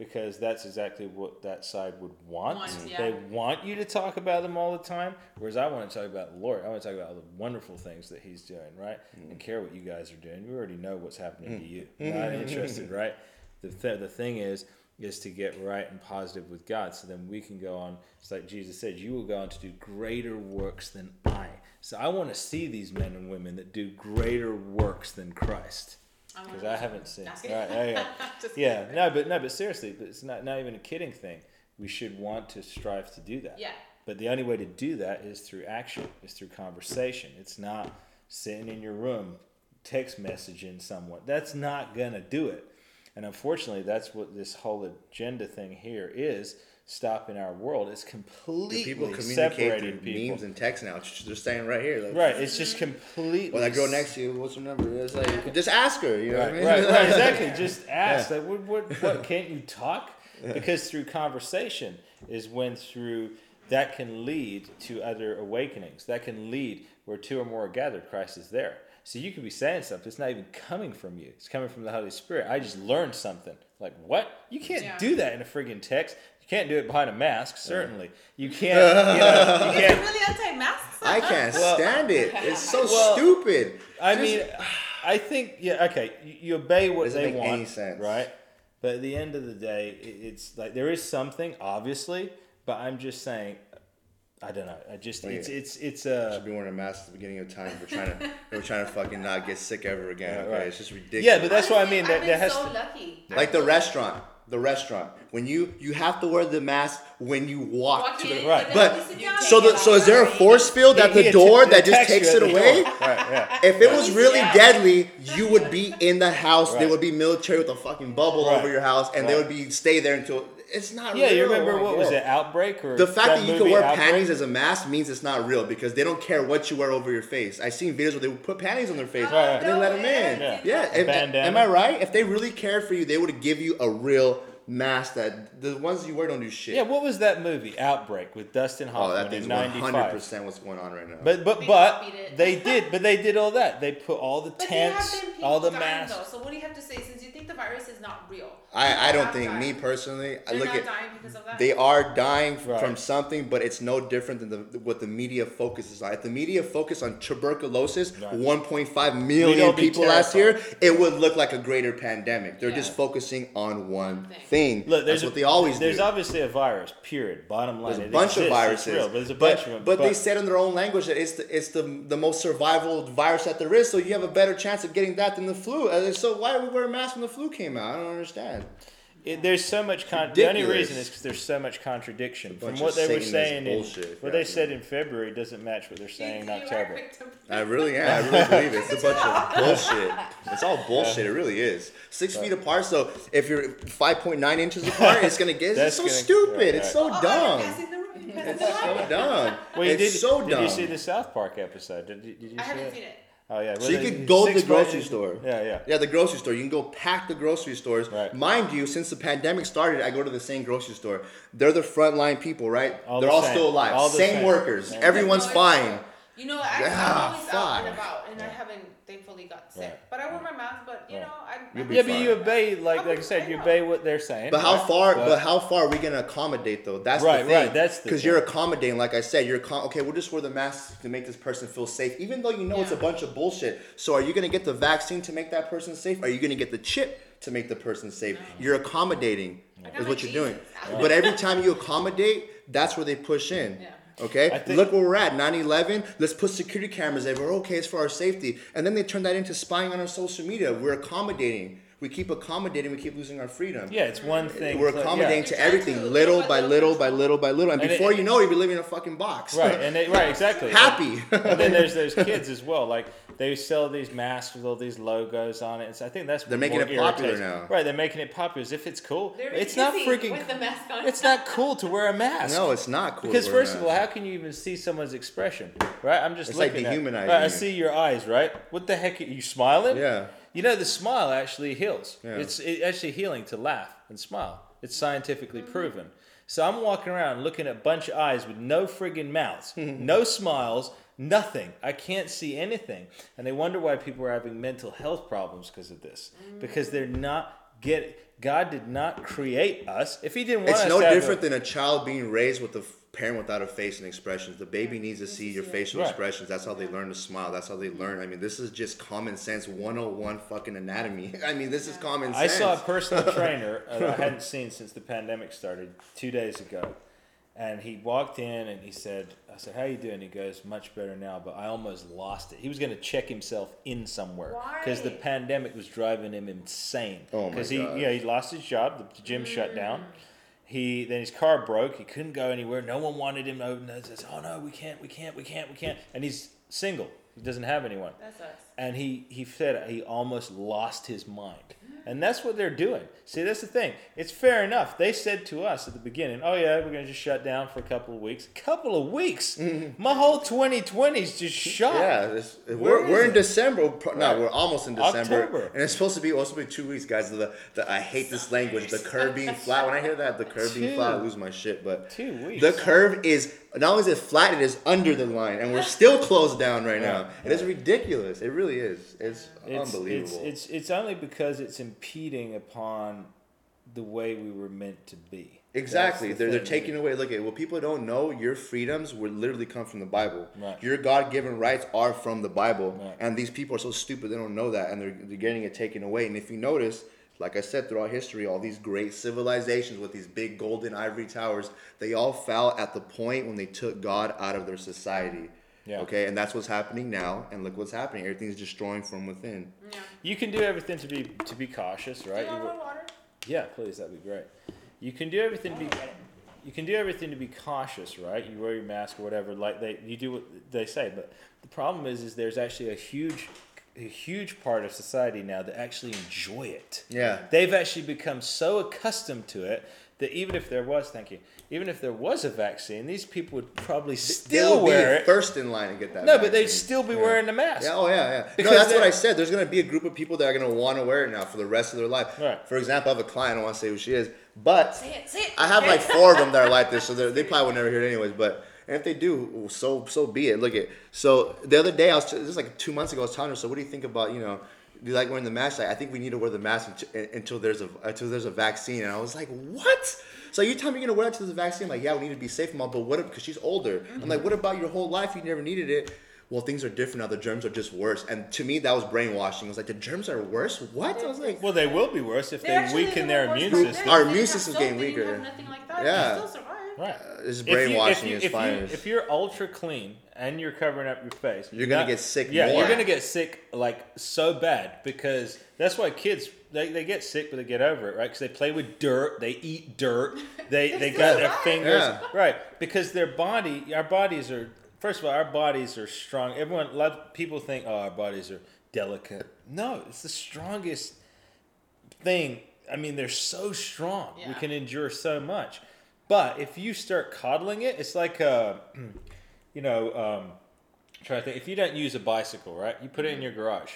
because that's exactly what that side would want.
Want, yeah.
They want you to talk about them all the time, whereas I want to talk about the Lord. I want to talk about all the wonderful things that He's doing, right? And mm. care what you guys are doing. We already know what's happening to mm. you. Not mm. interested, right? The th- the thing is is to get right and positive with God. So then we can go on. It's like Jesus said, "You will go on to do greater works than I." So I want to see these men and women that do greater works than Christ
I'm
because I haven't seen. Right? Yeah, yeah. Yeah. No, but no, but seriously, but it's not not even a kidding thing. We should want to strive to do that.
Yeah.
But the only way to do that is through action. Is through conversation. It's not sitting in your room, text messaging someone. That's not gonna do it. And unfortunately, that's what this whole agenda thing here is stopping our world. It's completely
People communicate
separating
through
people.
memes and text now. They're staying right here. Like,
Right. It's just completely.
Well, that girl next to you, what's her number? It's like, just ask her. You know
Right,
what I mean?
right, right, exactly. Just ask. Like, what, what, what can't you talk? Because through conversation is when through that can lead to other awakenings. That can lead where two or more are gathered, Christ is there. So you could be saying something. It's not even coming from you. It's coming from the Holy Spirit. I just learned something. Like what? You can't
Yeah.
do that in a friggin' text. You can't do it behind a mask. Certainly, you can't. You know, you can't.
really anti-masks?
I can't
Well-
stand it. It's so
Well,
stupid.
I
Just-
mean, I think yeah. Okay, you, you obey what they
make
want,
any sense.
right? But at the end of the day, it, it's like there is something obviously, but I'm just saying, I don't know. I just
Well,
it's
yeah.
it's it's uh
should be wearing a mask at the beginning of time. We're trying to we're trying to fucking not get sick ever again.
Yeah,
okay,
right.
it's just ridiculous.
yeah, but that's what I
Honestly,
mean.
I've
That
been
there has
so
to,
lucky.
like the restaurant. The restaurant. When you you have to wear the mask when you walk,
Walk
to the
in,
right.
But
you sit
you
down,
so the so is there a force field at the door that just takes it away?
Right, yeah.
If it was really deadly, you would be in the house. There would be military with a fucking bubble
Right.
over your house, and they would be stay there until it's not real.
Yeah,
real.
you remember what was
bro.
it? Outbreak or
The fact that, you can wear
Outbreak?
panties as a mask means it's not real because they don't care what you wear over your face. I've seen videos where they would put panties on their face
Oh,
Right.
and they let them in.
Yeah.
Yeah,
A
am, am I right? If they really cared for you, they would give you a real mask that the ones you wear don't do shit.
Yeah, what was that movie? Outbreak with Dustin
oh,
Hoffman?
oh,
Hoffman that
thing's one hundred percent what's going on right now.
But but
They
but
copied it.
they did, but they did all that. They put all the
But there have
tents,
been people
all the
dying,
masks.
Though, so what do you have to say? Since you think the virus is not real,
I, I don't
have
think
died.
me personally. I
They're
look
not
at
dying because of that.
They are dying f-
Right.
from something, but it's no different than the, what the media focuses on. If the media focused on tuberculosis,
Right.
1.5
We'd
million
be
people last year,
terrified.
it would look like a greater pandemic. They're
Yeah.
just focusing on one
Thing.
thing.
Look, there's
That's what they always
There's
do.
obviously a virus. Period. Bottom line.
There's a
It
bunch of
exists, it's
viruses,
real, but there's a
but,
bunch of them.
but they said in their own language that it's the, it's the the most survival virus that there is. So you have a better chance of getting that than the flu. Uh, So why are we wearing masks when the flu came out? I don't understand.
It, there's so much con- the only reason is because there's so much contradiction from what they were saying in what
you
they
ask
said in February doesn't match what they're saying in
You- you are
October.
I really am. I really believe it. It's a bunch of bullshit. It's all bullshit. It really is. Six feet apart. So if you're five point nine inches apart, it's gonna get. It's
That's
so
gonna-
stupid.
right,
It's so
Oh,
dumb.
passing the room. You're passing
It's so dumb.
Well, you
it's
did,
so
did you see the South Park episode? Did, you- did you
I
see
haven't
it?
seen it.
Oh yeah.
So
well,
you could go to the grocery
ways-
store.
Yeah, yeah.
Yeah, the grocery store. You can go pack the grocery stores.
Right.
Mind you, since the pandemic started, I go to the same grocery store. They're the frontline people, right?
All
They're
the
all
same.
still alive.
All the
same,
same.
workers.
Same.
Everyone's fine.
You know, I,
Ah,
I'm always out and about, and I haven't thankfully got sick.
Right.
But I wear my mask. But you
Right.
know, I.
You'll
I
Yeah,
make
but you obey, like
I
like I said, you obey what they're saying.
But how
right?
far? But,
But-
how far are we gonna accommodate though? That's
Right,
the thing.
right, that's
because you're accommodating. Like I said, you're accom- okay. We'll just wear the mask to make this person feel safe, even though you know it's a bunch of bullshit. So are you gonna get the vaccine to make that person safe? Are you gonna get the chip to make the person safe? You're accommodating.
I
Is what you're doing.
Jesus.
But every time you accommodate, that's where they push in.
Yeah.
Okay,
think-
look where we're at. 9/11. Let's put security cameras everywhere. Okay, it's for our safety, and then they turn that into spying on our social media. We're accommodating. We keep accommodating. We keep losing our freedom.
Yeah, it's one thing.
We're
to-
accommodating
yeah.
to everything,
trying to
little
little
by
by
little
little
by little by little, and
And it-
before you know it, you live in a fucking box.
Right, and they, right, exactly.
Happy.
and then there's those kids as well. Like they sell these masks with all these logos on it. And so I think that's
They're making it popular
irritates-
now.
Right, they're making it popular as if it's cool.
They're
it's not freaking.
with the mask on.
It's not cool to wear a mask.
no, it's not cool. to
Because
wear a
first of all, how can you even see someone's expression? Right, I'm just
It's like
looking at.
dehumanizing
Right, I see your eyes. Right, what the heck? Are you smiling?
Yeah.
You know, the smile actually heals.
Yeah.
It's it actually healing to laugh and smile. It's scientifically
Mm-hmm.
proven. So I'm walking around looking at a bunch of eyes with no friggin' mouths, no smiles, nothing. I can't see anything. And they wonder why people are having mental health problems because of this. Because they're not get God did not create us. If he didn't want
It's
us
no
to have a-
different than a child being raised with a f- parent without a face and expressions. The baby needs to see your facial
Right.
expressions. That's how they learn to smile. That's how they learn. I mean, this is just common sense 101 fucking anatomy. I mean, this is common sense.
I saw a personal trainer I hadn't seen since the pandemic started two days ago, and he walked in and he said, "I said, how you doing?" He goes, "Much better now, but I almost lost it." He was going to check himself in somewhere because the pandemic was driving him insane.
Oh my
Because he, you know, he lost his job. The gym shut down. He then his car broke. He couldn't go anywhere. No one wanted him. No, no, says, "Oh no, we can't, we can't, we can't, we can't." And he's single. He doesn't have anyone
That sucks.
and he he said he almost lost his mind and that's what they're doing see that's the thing it's fair enough they said to us at the beginning oh yeah we're going to just shut down for a couple of weeks couple of weeks mm-hmm. my whole 2020's just shot
Yeah, we're, we're in
it?
December. No,
Right.
we're almost in December,
October.
and it's supposed to be also be two weeks, guys. The, the I hate this language. The curve being flat. When I hear that, the curve being flat, I lose my shit. But
Two weeks.
the curve is not only is it flat, it is under the line, and we're still closed down right now.
Right.
It is ridiculous. It really is. It's,
it's,
unbelievable.
It's, it's it's only because it's impeding upon the way we were meant to be.
Exactly.
The
They're, they're taking away. Look at what people don't know. Your freedoms would literally come from the Bible.
Right.
Your God given rights are from the Bible.
Right.
And these people are so stupid they don't know that, and they're, they're getting it taken away. And if you notice, like I said, throughout history, all these great civilizations with these big golden ivory towers, they all fell at the point when they took God out of their society.
Yeah.
Okay, and that's what's happening now. And look what's happening. Everything's destroying from within.
Yeah.
You can do everything to be to be cautious, right?
Do you
You
want
wo-
more water?
Yeah, please, that'd be great. You can do everything to be you can do everything to be cautious, right? You wear your mask or whatever, like they you do what they say. But the problem is, is there's actually a huge, a huge part of society now that actually enjoy it.
Yeah.
They've actually become so accustomed to it that even if there was, thank you, even if there was a vaccine, these people would probably
They
still
will be
wear it.
first in line to get that.
No, but they'd still be
Yeah.
wearing the mask.
Yeah, oh yeah, yeah.
Because
no, that's what I said. There's gonna be a group of people that are gonna want to wear it now for the rest of their life.
Right.
For example, I have a client. I don't want to say who she is, but
Say it, say it.
I have like four of them that are like this, so they're- probably will never hear it anyways. But and if they do, so so be it. Look at so the other day I was this is like two months ago. I was telling her. So what do you think about you know? Do you like wearing the mask? Like, I think we need to wear the mask until, until there's a until there's a vaccine. And I was like, what? So you tell me you're gonna wear it until there's a vaccine? I'm like, yeah, we need to be safe, mom. But what? Because she's older. I'm like, what about your whole life? You never needed it. Well, things are different now. The germs are just worse. And to me, that was brainwashing. I was like, the germs are worse. What? I was like,
Well, they will be worse if
They're
they weaken their immune system.
Our immune
have
system's getting weaker.
Nothing like that.
Yeah.
They still survive.
Right.
Uh, this is
If you- if
brainwashing
you-
is
if
fine.
You, if you're ultra clean and you're covering up your face,
You're gonna get sick
Yeah,
more.
you're gonna get sick like so bad because that's why kids they, they get sick but they get over it, right? Because they play with dirt, they eat dirt, they they got their fingers
Yeah.
right because their body, our bodies are first of all our bodies are strong. Everyone, a lot of people think oh our bodies are delicate. No, it's the strongest thing. I mean, they're so strong. We can endure so much. But if you start coddling it, it's like uh, you know, um, try to think. If you don't use a bicycle, right? You put it in your garage.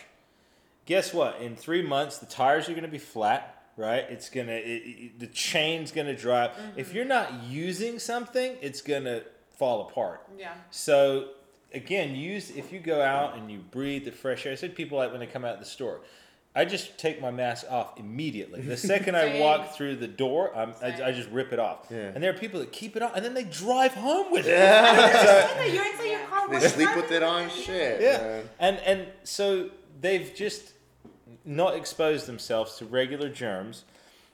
Guess what? In three months, the tires are going to be flat, right? It's gonna, it, it, the chain's gonna dry. up. If you're not using something, it's gonna fall apart.
Yeah.
So again, use if you go out and you breathe the fresh air. I said people like when they come out of the store. I just take my mask off immediately. The second I walk through the door, I'm, I, I just rip it off.
Yeah.
And there are people that keep it on, and then they drive home with
Yeah.
it.
You're inside your car.
They sleep with it on. Shit.
Yeah,
man.
and and so they've just not exposed themselves to regular germs,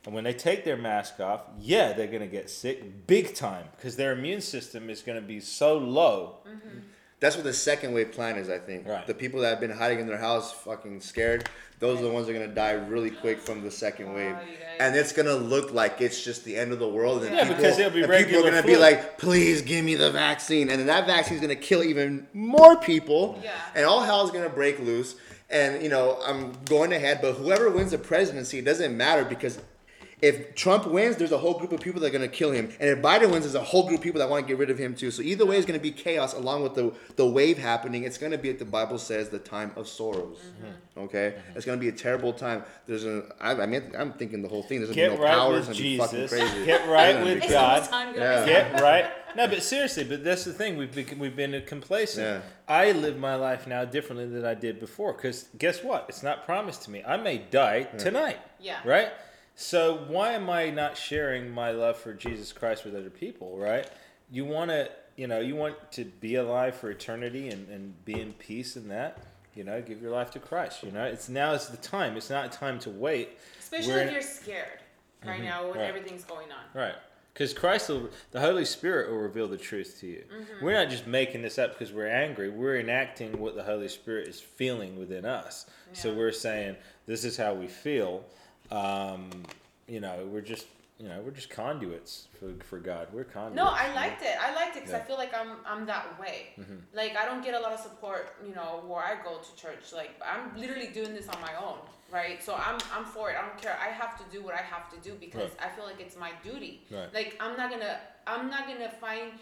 and when they take their mask off, yeah, they're gonna get sick big time because their immune system is gonna be so low. Mm-hmm.
That's what the second wave plan is, I think.
Right.
The people that have been hiding in their house, fucking scared, those are the ones that are gonna die really quick from the second oh, wave.
you guys.
And it's gonna look like it's just the end of the world. And
Yeah,
people,
because it'll be
and people are gonna be like, please give me the vaccine. And then that vaccine's gonna kill even more people.
Yeah.
And all hell's gonna break loose. And you know, I'm going ahead, but whoever wins the presidency, it doesn't matter because if Trump wins, there's a whole group of people that are going to kill him. And if Biden wins, there's a whole group of people that want to get rid of him too. So either way, it's going to be chaos along with the, the wave happening. It's going to be, like the Bible says, the time of sorrows.
Mm-hmm.
Okay? It's going to be a terrible time. There's a, I, I mean, I'm thinking the whole thing. There's going
Get
to be no
right
power.
with
It's going to be fucking crazy.
Get right with
It's
God.
almost time, guys.
Yeah.
Get right. No, but seriously, but that's the thing. We've been, we've been complacent.
Yeah.
I live my life now differently than I did before. Because guess what? It's not promised to me. I may die tonight.
Yeah.
Right. So why am I not sharing my love for Jesus Christ with other people? Right. You want to, you know, you want to be alive for eternity and, and be in peace in that. You know, give your life to Christ. You know, it's now is the time. It's not time to wait.
Especially
We're
if
in-
you're scared right mm-hmm. now when
Right.
everything's going on.
Right. Because Christ, will, the Holy Spirit will reveal the truth to you. Mm-hmm. We're not just making this up because we're angry. We're enacting what the Holy Spirit is feeling within us. So we're saying, this is how we feel. Um, you know, we're just, you know, we're just conduits for, for God. We're conduits.
No, I liked it. I liked it because I feel like I'm I'm that way. Like I don't get a lot of support, you know, where I go to church. Like I'm literally doing this on my own, right? So I'm I'm for it. I don't care. I have to do what I have to do because
Right.
I feel like it's my duty.
Right.
Like I'm not gonna I'm not gonna find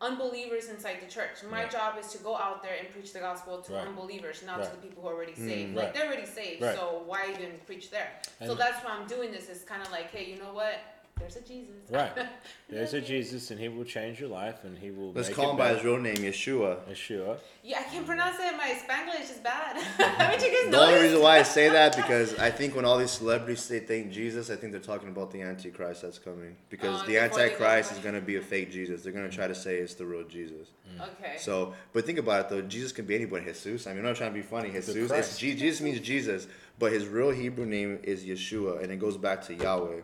unbelievers inside the church. My
Right.
job is to go out there and preach the gospel to
Right.
unbelievers, not
Right.
to the people who are already
Mm,
saved.
right.
Like they're already saved, so why even preach there? so that's why I'm doing this. It's kind of like, hey, you know what? There's a Jesus.
Right. There's a Jesus, and He will change your life, and He will
Let's
make
call him by his real name, Yeshua.
Yeshua.
Yeah, I can't pronounce it. My Spanglish is bad. Haven't you guys
The only
noticed?
reason why I say that because I think when all these celebrities say thank Jesus, I think they're talking about the Antichrist that's coming. Because
Oh,
the
before they go
Antichrist is going to be a fake Jesus. They're going to try to say it's the real Jesus. Mm.
Okay.
So, but think about it though. Jesus can be anybody. Jesus. I mean, I'm not trying to be funny. Jesus. It's,
Christ.
Je- Jesus means Jesus, but his real Hebrew name is Yeshua, and it goes back to Yahweh.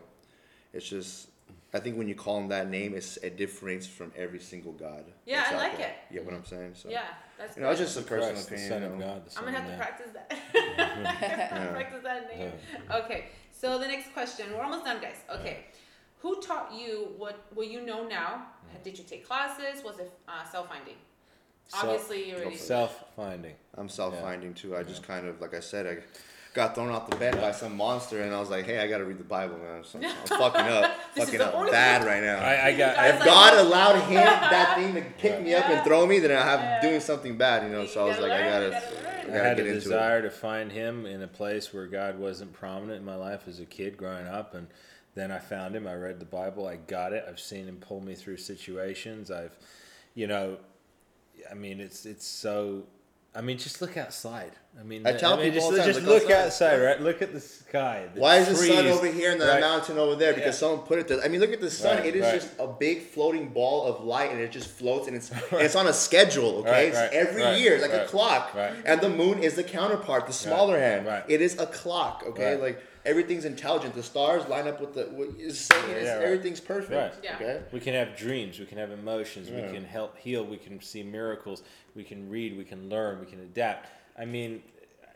It's just, I think when you call him that name, it's it differentiates from every single God.
Yeah,
that's
I
out
like
there.
it.
You get what I'm saying? So,
yeah, that's
you know, it's just a personal
Christ, the
opinion.
Son
you
of. God, the Son
I'm gonna
of
have to practice that. I'm have to practice that name. Okay. So the next question. We're almost done, guys. Okay. Who taught you what what you know now? Did you take classes? Was it uh, self finding? Obviously, you already.
Self-finding.
I'm self-finding too. I just kind of, like I said, I, got thrown off the bed by some monster, and I was like, hey, I gotta read the Bible, man. So, I'm fucking up, fucking up bad
thing-
right now.
I, I got.
Guys,
if
like-
God allowed him that thing to pick me up
Yeah.
and throw me, then I have
Yeah.
doing something bad, you know. So I was
You
like, I
gotta
gotta,
gotta.
I
I
gotta
had
get
a
into it.
desire to find him in a place where God wasn't prominent in my life as a kid growing up, and then I found him. I read the Bible. I got it. I've seen him pull me through situations. I've, you know, I mean, it's it's so. I mean, just look outside. I mean,
I tell
mean,
people all
just,
the time,
just
look
look
outside.
outside, right? Look at the sky. the
Why is the sun over here and the
right?
mountain over there? Because
Yeah.
someone put it there. I mean, look at the sun.
Right,
it is
right.
just a big floating ball of light, and it just floats, and it's and it's on a schedule. Okay, it's every year, like a clock.
right.
And the moon is the counterpart, the smaller hand.
right.
It is a clock. Okay, like everything's intelligent. The stars line up with the. What is saying it's,
Yeah, right.
everything's perfect.
Right.
Yeah.
Okay.
We can have dreams. We can have emotions.
Yeah.
We can help heal. We can see miracles. We can read. We can learn. We can adapt. I mean,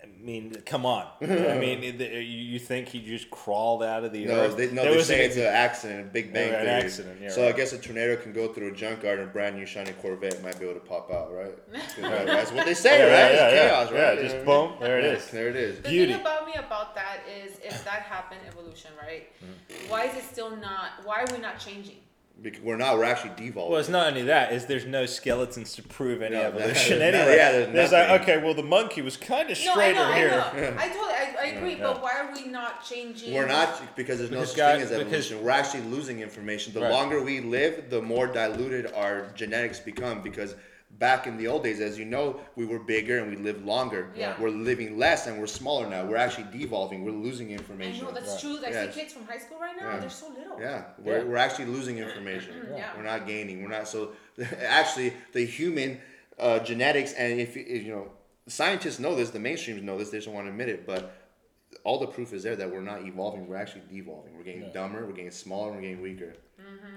I mean, come on. I mean, you you think he just crawled out of the
No,
earth?
they, no,
There
they
was
say
an
it's an accident, a Big Bang
an
Theory.
accident, yeah,
so I guess a tornado can go through a junkyard and a brand new shiny Corvette might be able to pop out, right? That's what they say,
Yeah,
right?
yeah,
it's
yeah.
chaos,
Yeah,
right?
just
You know what I
boom, there it is. mean?
There it is.
The
Beauty.
thing about me about that is, if that happened, evolution, right?
Mm.
Why is it still not? Why are we not changing?
Because we're not, we're actually devolved.
Well, it's not only that; is there's no skeletons to prove any
No,
evolution
no-
anyway.
yeah, there's
there's like, okay, well, the monkey was kind of
No, I
straighter
know,
here.
I know. I totally, I, I agree.
Yeah.
But why are we not changing?
We're not because there's no
Because
such
God-
thing as
because-
evolution. We're actually losing information. The
Right.
longer we live, the more diluted our genetics become. Because back in the old days, as you know, we were bigger and we lived longer.
Yeah.
We're living less and we're smaller now. We're actually devolving. We're losing information.
I
information.
know that's
Right.
true. I
Yes.
see kids from high school right now.
Yeah.
They're so little.
Yeah, we're,
Yeah.
we're actually losing information.
Yeah.
We're not gaining. We're not so. Actually, the human uh, genetics and if, if you know scientists know this, the mainstreams know this. They just don't want to admit it, but all the proof is there that we're not evolving. We're actually devolving. We're getting
Yeah.
dumber. We're getting smaller. We're getting weaker.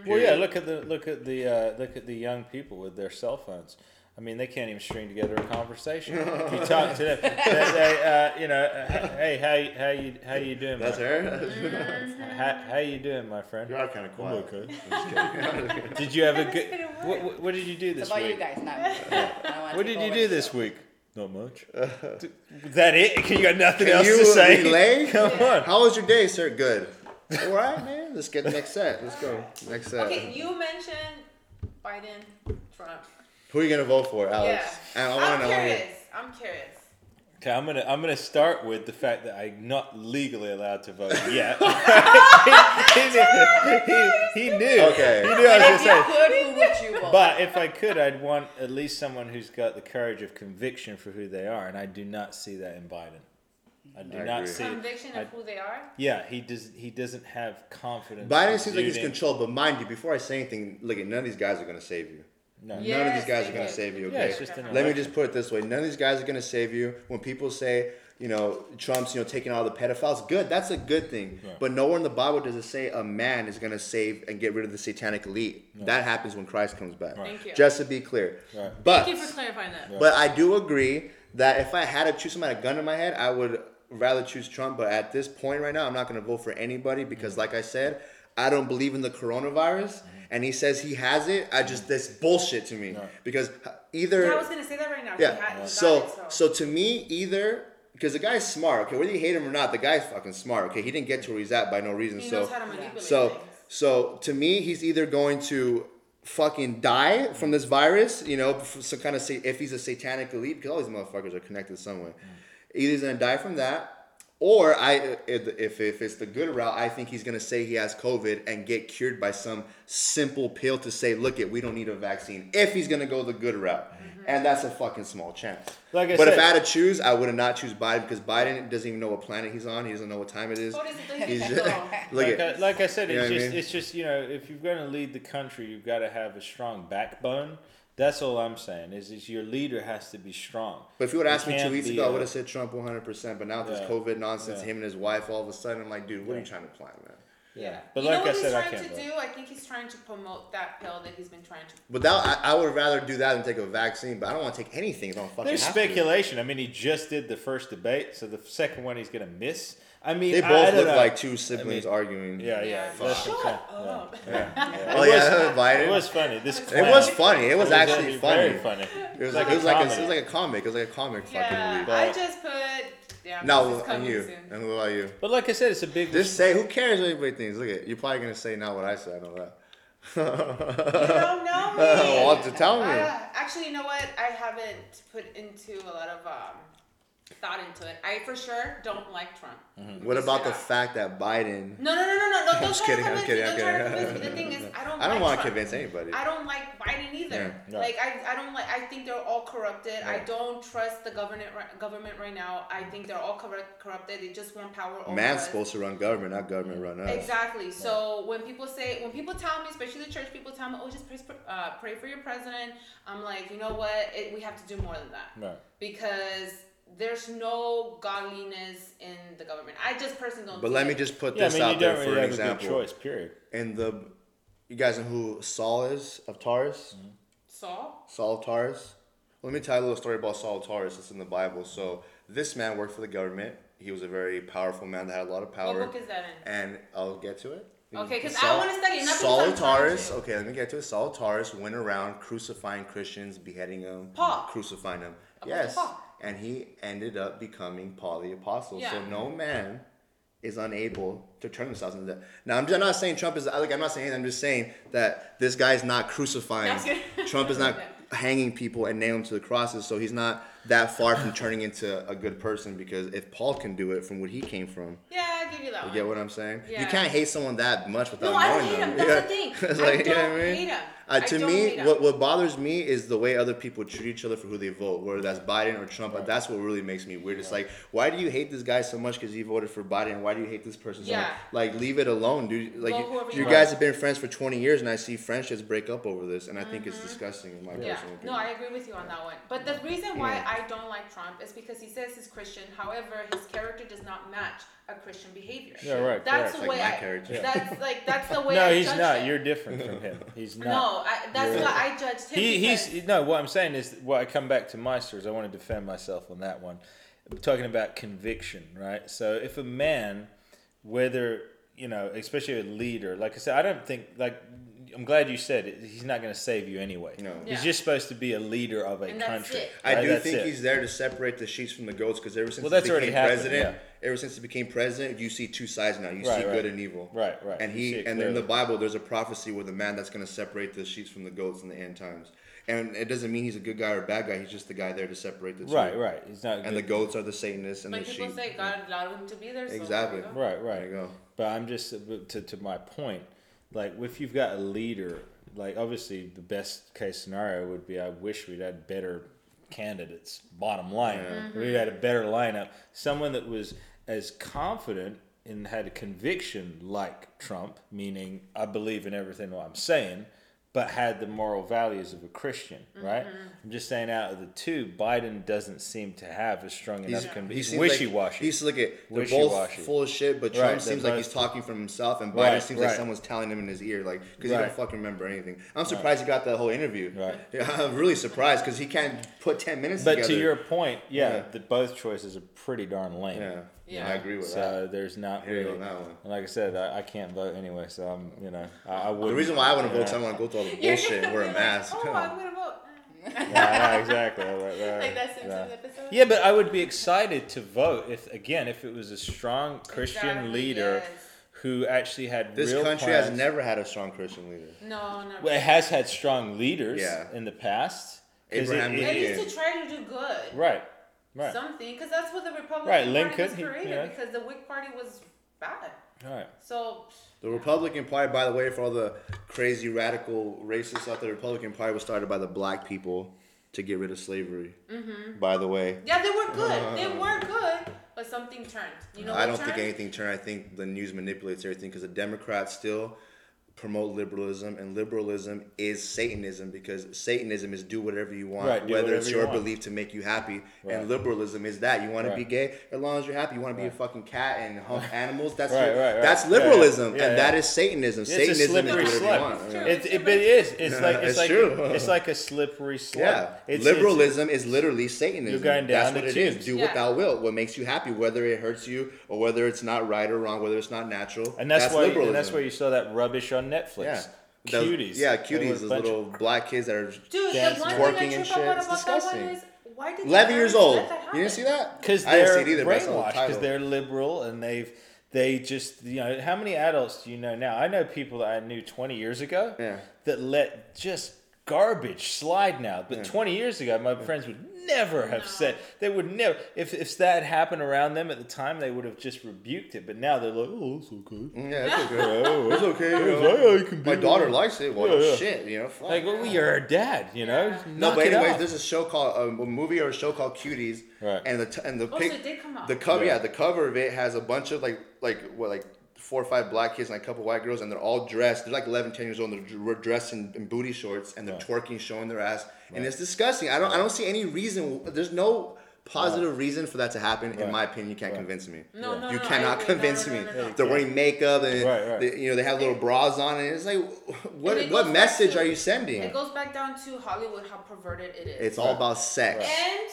Well, yeah. Look at the look at the uh, look at the young people with their cell phones. I mean, they can't even string together a conversation. If you talk to them, they, they, uh, you know, uh, hey, how you- how you how you doing?
That's her.
How, how you doing, my friend?
you are kind of quiet.
okay.
I'm just kidding.
Did you have a good? What, what, what did you do
It's
this
about
week?
you guys, not me. I don't wanna
What did you do this week? Not much. Is that it? Can You got nothing
Can
else
you
to say?
relay?
Come on.
How was your day, sir? Good. All right, man. Let's get the next set. Let's go. Next set.
Okay, you mentioned Biden, Trump.
Who are you gonna vote for, Alex?
Yeah.
And I
I'm
want to know.
curious. I'm curious.
Okay, I'm gonna I'm gonna start with the fact that I'm not legally allowed to vote yet. he, he, he knew.
Okay.
He knew I was gonna say.
could, who would you vote?
But if I could, I'd want at least someone who's got the courage of conviction for who they are, and I do not see that in Biden. I do
I
not
agree.
see.
Conviction
I-
of who they are.
Yeah, he does. He doesn't have confidence.
Biden seems like he's controlled, but mind you, before I say anything, look at none of these guys are gonna save you.
No.
Yeah.
None of these guys are gonna save you.
Yeah,
Okay.
it's just
Let me just put it this way: none of these guys are gonna save you. When people say, you know, Trump's, you know, taking all the pedophiles, good. That's a good thing.
Yeah.
But nowhere in the Bible does it say a man is gonna save and get rid of the satanic elite. That happens when Christ comes back.
Right.
Thank you.
Just to be clear.
Right.
But
Thank you for clarifying that.
But I do agree that if I had to choose somebody, a gun in my head, I would rather choose Trump. But at this point right now, I'm not going to vote for anybody because, mm. like I said, I don't believe in the coronavirus. Mm. And he says he has it. I just this bullshit to me
No.
because uh, either
Yeah, I was gonna say that right now.
yeah.
Had- he
So
it,
so to me, either because the guy's smart. Okay, whether you hate him or not, the guy's fucking smart. Okay, he didn't get to where he's at by no reason.
he
so
knows how to
so
things.
so to me, he's either going to fucking die from this virus, you know, f- some kind of say if he's a satanic elite, because all these motherfuckers are connected some way. Mm. Either he's gonna die from that, or I if if if it's the good route, I think he's gonna say he has COVID and get cured by some simple pill to say, look it, we don't need a vaccine. If he's gonna go the good route, mm-hmm. and that's a fucking small chance.
Like I
but if I had to choose, I would not choose Biden because Biden doesn't even know what planet he's on. He doesn't know what time it is.
So does it-
He's just, look
like,
at
I, like I said,
You know
it's
what I mean?
it's just you know if you're going to lead the country, you've got to have a strong backbone. That's all I'm saying. Is is your leader has to be strong.
But if you would
You
ask me two weeks ago, I
a-
would have said Trump 100%. But now with this COVID nonsense,
Yeah.
him and his wife, all of a sudden, I'm like, dude, what are you trying to plan, man?
Yeah.
But
you
like
know
I
what
said, I
he's trying
can't
to
vote.
do? I think he's trying to promote that pill that he's been trying to.
But that, I, I would rather do that than take a vaccine. But I don't want to take anything if I don't fucking
There's
have to.
speculation. I mean, he just did the first debate, so the second one he's going to miss. I mean,
They both
don't
look
know.
like two siblings
mean,
arguing.
Yeah, yeah.
Yeah.
That's what I'm
Shut
saying.
up.
Yeah, yeah, yeah.
Oh
It
yeah,
was-
Biden.
It was funny. This
It was funny. It was actually
actually
funny.
Very funny.
It was
Like
like,
a
it was like a, it was like a comic. It was like a comic
Yeah,
fucking movie.
But-
I just put Yeah,
No,
this
and
coming
you.
soon.
And who are you?
But like I said, it's a big.
Just say, who cares what anybody thinks? Look at you're probably gonna say not what I said. I know that.
You don't know me.
What to tell me?
Uh, actually, you know what? I haven't put into a lot of um, thought into it. I for sure don't like Trump.
What about the
Straight up.
fact that Biden?
No, no, no, no, no! Don't, don't
just
try
kidding,
to
I'm
convince
kidding,
me.
I'm
Don't to
kidding.
convince me. The thing is, I don't.
I don't
like
want to convince anybody.
I don't like Biden either.
Yeah.
Like I, I don't like. I think they're all corrupted. I don't trust the government government right now. I think they're all corrupt, corrupted. They just want power over
Man's
us.
supposed to run government, not government run us.
Exactly. So when people say, when people tell me, especially the church people tell me, oh, just pray, for- uh, pray for your president. I'm like, you know what? It, we have to do more than that
Right.
because there's no godliness in the government. I just personally don't.
But
see
let me just put
Yeah, I
this
mean, you
out there
don't
for
really
an
have a good
example.
choice. Period.
In the, you guys know who Saul is of Tarsus?
Saul.
Saul of Tarsus. Let me tell you a little story about Saul of Tarsus. It's in the Bible. So this man worked for the government. He was a very powerful man that had a lot of power.
What book is that in?
And I'll get to it.
Okay, because I
Saul-
wanna study it, nothing's
Saul of
Tarsus.
Okay, let me get to it. Saul of Tarsus went around crucifying Christians, beheading them,
Paul.
crucifying them. Yes,
Paul.
And he ended up becoming Paul the apostle.
Yeah.
So no man is unable to turn themselves into that. Now I'm just not saying Trump is like I'm not saying I'm just saying that this guy's not crucifying. Trump is not hanging people and nailing them to the crosses, so he's not that far from turning into a good person because if Paul can do it from what he came from,
Yeah, I give you that
you
one.
get what I'm saying?
Yeah.
You can't hate someone that much without
No, I
knowing
don't hate
them.
him. That's
Yeah.
the thing. I
like, you know
don't
what I mean?
hate him.
Uh, to me, what, what bothers me is the way other people treat each other for who they vote, whether that's Biden or Trump. But that's what really makes me weird. It's like, why do you hate this guy so much because he voted for Biden, and why do you hate this person so much?
Yeah.
Like, leave it alone, dude. Like,
Vote
you, you guys
want.
have been friends for 20 years, and I see friendships break up over this, and I think it's disgusting in my
Mm-hmm. Yeah,
personal
no. I agree with you on that one. But the reason why I don't like Trump is because he says he's Christian. However, his character does not match a Christian behavior.
Yeah, right,
That's
correct.
the
Like
way
my
I.
character.
That's like that's the way.
no,
I
he's
judge
not.
Him.
You're different from him. He's not.
No, I, that's
You're-
why I judged him.
He,
because,
he's no. What I'm saying is, what I come back to my stories. I want to defend myself on that one. I'm talking about conviction, right? So if a man, whether you know, especially a leader, like I said, I don't think like. I'm glad you said it. He's not going to save you anyway.
No.
He's just supposed to be a leader of a
And that's
country.
it.
I do
That's
think
it.
he's there to separate the sheep from the goats because ever since
Well,
he became
already happened,
president, ever since he became president, you see two sides now. You
Right,
see
right.
good and evil.
Right, right.
And he
it
and in the. Bible, there's a prophecy with a man that's going to separate the sheep from the goats in the end times. And it doesn't mean he's a good guy or a bad guy. He's just the guy there to separate the two.
Right, right. He's not.
And the
good.
goats are the Satanists and
But
the
people
sheep.
say God allowed him to be there. So
Exactly.
there.
Right, right.
There you go.
But I'm just to to my point. Like if you've got a leader, like obviously the best case scenario would be I wish we'd had better candidates. Bottom line,
Mm-hmm.
we had a better lineup. Someone that was as confident and had a conviction like Trump, meaning I believe in everything what I'm saying, but had the moral values of a Christian, right?
Mm-hmm.
I'm just saying out of the two, Biden doesn't seem to have a strong
He's,
enough conviction.
he seems
wishy washy.
He's like it. They're both full of shit, but Trump
they're
seems like he's talking from himself, and Biden
Right,
seems like someone's telling him in his ear, like because he don't fucking remember anything. I'm surprised he got that whole interview.
Right.
Yeah, I'm really surprised because he can't put ten minutes
But
together.
to your point, yeah,
Yeah.
the, both choices are pretty darn lame.
yeah,
Yeah.
I agree with
So there's not
that. Here you
really.
go, that one.
and Like I said, I, I can't vote anyway, so I'm, you know, I, I would.
The reason why I want to vote is I want to go through all the bullshit and wear
be
a
like,
mask.
Oh, I'm gonna vote.
Yeah, yeah, exactly. Right, right,
like that Simpsons
yeah.
episode.
Yeah, but I would be excited to vote if, again, if it was a strong Christian
Exactly,
leader
yes.
who actually had
This
real
country
plans.
has never had a strong Christian leader.
No, no.
Well, it has had strong leaders
Yeah.
in the past.
Abraham
it-
At
it-
Lincoln.
least to try to do good.
right, right,
Something, because that's what the Republican
Right,
Party
Lincoln,
was
he-
created.
yeah.
Because the Whig Party was bad.
right.
So
The Republican Party, by the way, for all the crazy radical racists out there, the Republican Party was started by the black people to get rid of slavery. Mm-hmm. By the way,
yeah, they were good. they were good, but something turned. You know,
I don't think anything turned. I think the news manipulates everything because the Democrats still promote liberalism, and liberalism is Satanism because Satanism is do whatever you want,
Right,
whether it's your
want.
belief to make you happy.
Right.
And liberalism is that you want to be gay as long as you're happy. You want to be a fucking cat and hump animals. That's
Right,
your-
right, right.
that's
Yeah, yeah.
liberalism,
Yeah,
and
yeah.
that is Satanism.
It's a
Satanism is do
slippery
whatever you want.
It's
It, it, it is. It's like it's,
it's
like
true.
it's like a slippery slope.
Yeah,
It's,
liberalism is literally Satanism.
You're going down
That's what
the
it is.
tubes.
Do
Yeah.
what thou wilt. What makes you happy, whether it hurts you or whether it's not right or wrong, whether it's not natural.
and that's, why
liberalism.
and that's why you saw that rubbish on Netflix.
yeah. Those-
Cuties.
yeah, cuties. Those
bunch of-
little black kids that are
Dude,
Dancing,
the
twerking and
trip
shit.
out
It's
about that one
disgusting.
is why did
11 years old. You didn't see that?
because
I didn't
they're
see it either, but I saw the
brainwashed because
title.
they're liberal and they've they just you know how many adults do you know now i know people that i knew 20 years ago
Yeah.
that let just garbage slide now but
Yeah.
20 years ago my friends would never have
No.
said they would never if, if that had happened around them at the time they would have just rebuked it but now they're like oh it's okay
Yeah, it's okay.
oh,
It's okay.
Yeah,
you know.
yeah, I can
My daughter
it.
likes it. Well,
Yeah, yeah.
shit, you know. Fuck.
like well, you're a dad you know
Yeah.
no, but anyways, there's a show called um, a movie or a show called Cuties,
Right.
and the t- and the
Oh, so
pic,
it did come out.
the cover,
Yeah.
yeah. the cover of it has a bunch of like like what like four or five black kids and a couple white girls, and they're all dressed. They're like 11, 10 years old. And they're dressed in, in booty shorts, and they're
Right.
twerking, showing their ass, and it's disgusting. I don't I don't see any reason. There's no positive reason for that to happen.
Right.
In my opinion, you can't
Right.
convince me.
No,
Yeah.
no,
you
no,
cannot
agree.
Convince
no, no,
me.
no, no.
They're wearing makeup and
Right, right.
They, you know they have little bras on, and it's like, what
it
what message
to-
are you sending?
It goes back down to Hollywood, how perverted it is.
It's all about sex.
Right.
and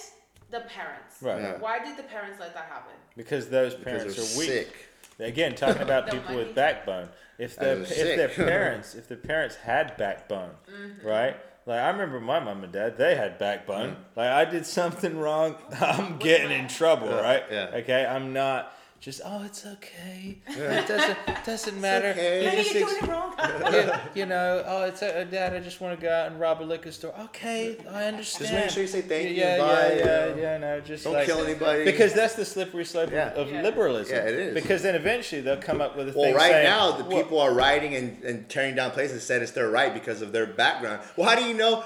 the parents.
Right.
Yeah.
Why did the parents let that happen?
because those parents
they're
are weak
sick.
Again, talking about people with backbone. If their
they're
if their parents if their parents had backbone,
Mm-hmm.
right? Like I remember my mom and dad, they had backbone.
Mm-hmm.
Like I did something wrong, I'm getting in trouble, right?
yeah.
Okay, I'm not just oh it's okay. It doesn't doesn't matter.
okay.
You just ex-
doing it wrong.
yeah, you know, oh, it's uh, Dad. I just want to go out and rob a liquor store. Okay, I understand.
Just make sure you say thank you,
Yeah,
bye,
yeah,
you
yeah,
know.
yeah. No, just
Don't
like,
kill anybody.
because that's the slippery slope of-
Yeah.
of,
Yeah.
liberalism.
Yeah, it is.
Because then eventually they'll come up with a
Well,
thing
right
saying,
now the
well,
people are rioting and, and tearing down places said it's their right because of their background. Well, how do you know?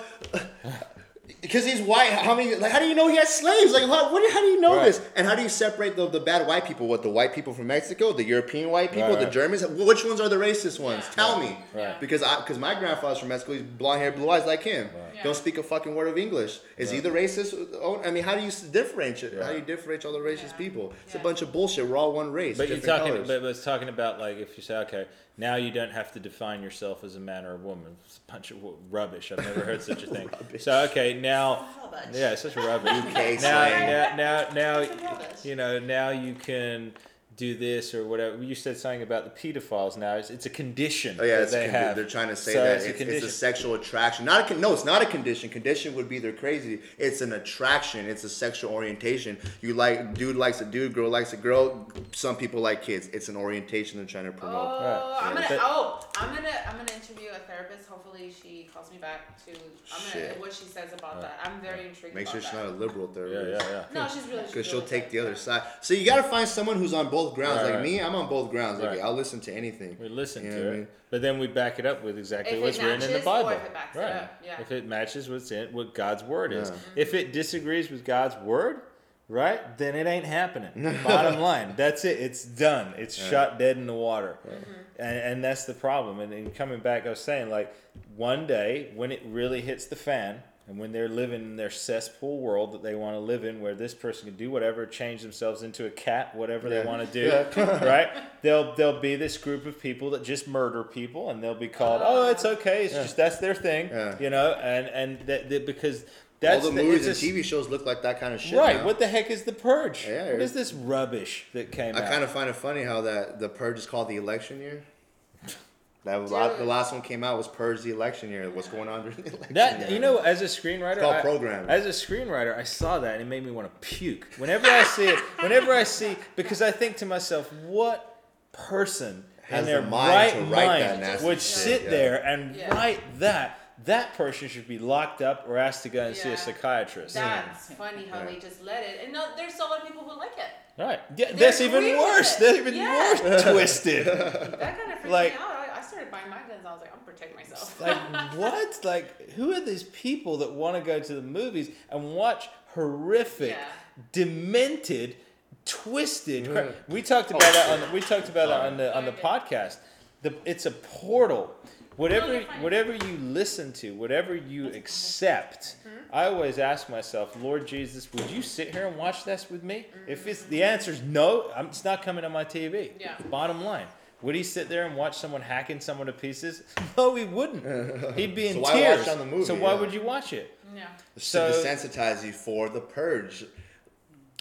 Because he's white. How many? Like, how do you know he has slaves? Like, how, what, how do you know
Right.
this? And how do you separate the, the bad white people? What the white people from Mexico, the European white people,
Right,
the
right.
Germans? Which ones are the racist ones? Tell me.
Right.
Because I because my grandfather's from Mexico. He's blonde hair, blue eyes like him.
Yeah.
Don't speak a fucking word of English. Is he the racist? Oh, I mean, how do you s- differentiate? How do you differentiate all the racist
Yeah.
people? It's
Yeah.
a bunch of bullshit. We're all one race.
But you're talking,
colors.
but, but it's talking about like if you say, okay, now you don't have to define yourself as a man or a woman. It's a bunch of rubbish. I've never heard such a thing. So okay, now,
Rubbish.
yeah, it's such a rubbish.
UK
now,
slang.
now, now, now,
Such
you know, now you can do this or whatever. You said something about the pedophiles. Now it's, it's a condition.
Oh yeah,
that they
condi-
have.
they're trying to say
So
that
it's
it's,
a
it's, a sexual attraction. Not a con- no, it's not a condition. Condition would be they're crazy. It's an attraction. It's a sexual orientation. You like dude likes a dude, girl likes a girl. Some people like kids. It's an orientation they're trying to oh, promote.
Oh,
Right.
I'm gonna. Oh, I'm gonna. I'm gonna interview a therapist. Hopefully, she calls me back to. I'm gonna what she says about
Right.
that. I'm very intrigued.
Make
about
sure she's
that.
not a liberal therapist.
yeah, yeah. yeah.
No, she's really.
Because she'll take the other side. So you gotta find someone who's on both grounds.
Right,
like me, I'm on both grounds. Like
Right.
I'll listen to anything.
We listen
You know
to
what I
it,
mean?
but then we back it up with exactly
If
what's written in the Bible.
if it backs it
right.
up, yeah.
If it matches what's in what God's word is.
Yeah.
If it disagrees with God's word, right, then it ain't happening. Bottom line, that's it. It's done. It's shot dead in the water, mm-hmm. and, and that's the problem. And, and coming back, I was saying like one day when it really hits the fan. And when they're living in their cesspool world that they want to live in, where this person can do whatever, change themselves into a cat, whatever they want to do, right? They'll there'll be this group of people that just murder people, and they'll be called, oh, it's okay, it's just that's their thing,
Yeah.
you know, and and that, that because that's
All the
the-
movies and TV shows look like that kind of shit.
right?
now.
What the heck is the purge?
Yeah,
what is this rubbish that came
I
out?
kind of find it funny how that the purge is called the election year. That was la- the last one came out was purge the election year. What's going on during the election?
That
year?
you know, as a screenwriter,
It's called
I- As a screenwriter, I saw that and it made me want to puke. Whenever I see it, whenever I see, because I think to myself, what person
Has
in their
the mind
right
to write
mind
that nasty
would
shit,
sit
yeah.
there and
Yeah.
write that? That person should be locked up or asked to go and see a psychiatrist.
That's hmm. funny how
Yeah.
they just let it. And no, there's so many people who like it.
Right. Yeah,
They
that's even worse.
it.
That's even
Yeah.
more twisted.
That kind of freaked
Like-
me out. I, I started buying my guns. I was like, I'm protecting myself.
like what? Like who are these people that want to go to the movies and watch horrific,
Yeah.
demented, twisted? cra- We talked about that on the, we talked about that on the on the podcast. The, it's a portal. Whatever
you're
whatever you listen to, whatever you accept,
Hmm?
I always ask myself, Lord Jesus, would you sit here and watch this with me? If it's
Mm-hmm.
the answer is no, I'm, it's not coming on my TV.
Yeah.
Bottom line. Would he sit there and watch someone hacking someone to pieces? No, he wouldn't. He'd be in
So why watch
tears.
on the movie,
so why
yeah.
would you watch it?
yeah.
So-
to desensitize you for the purge.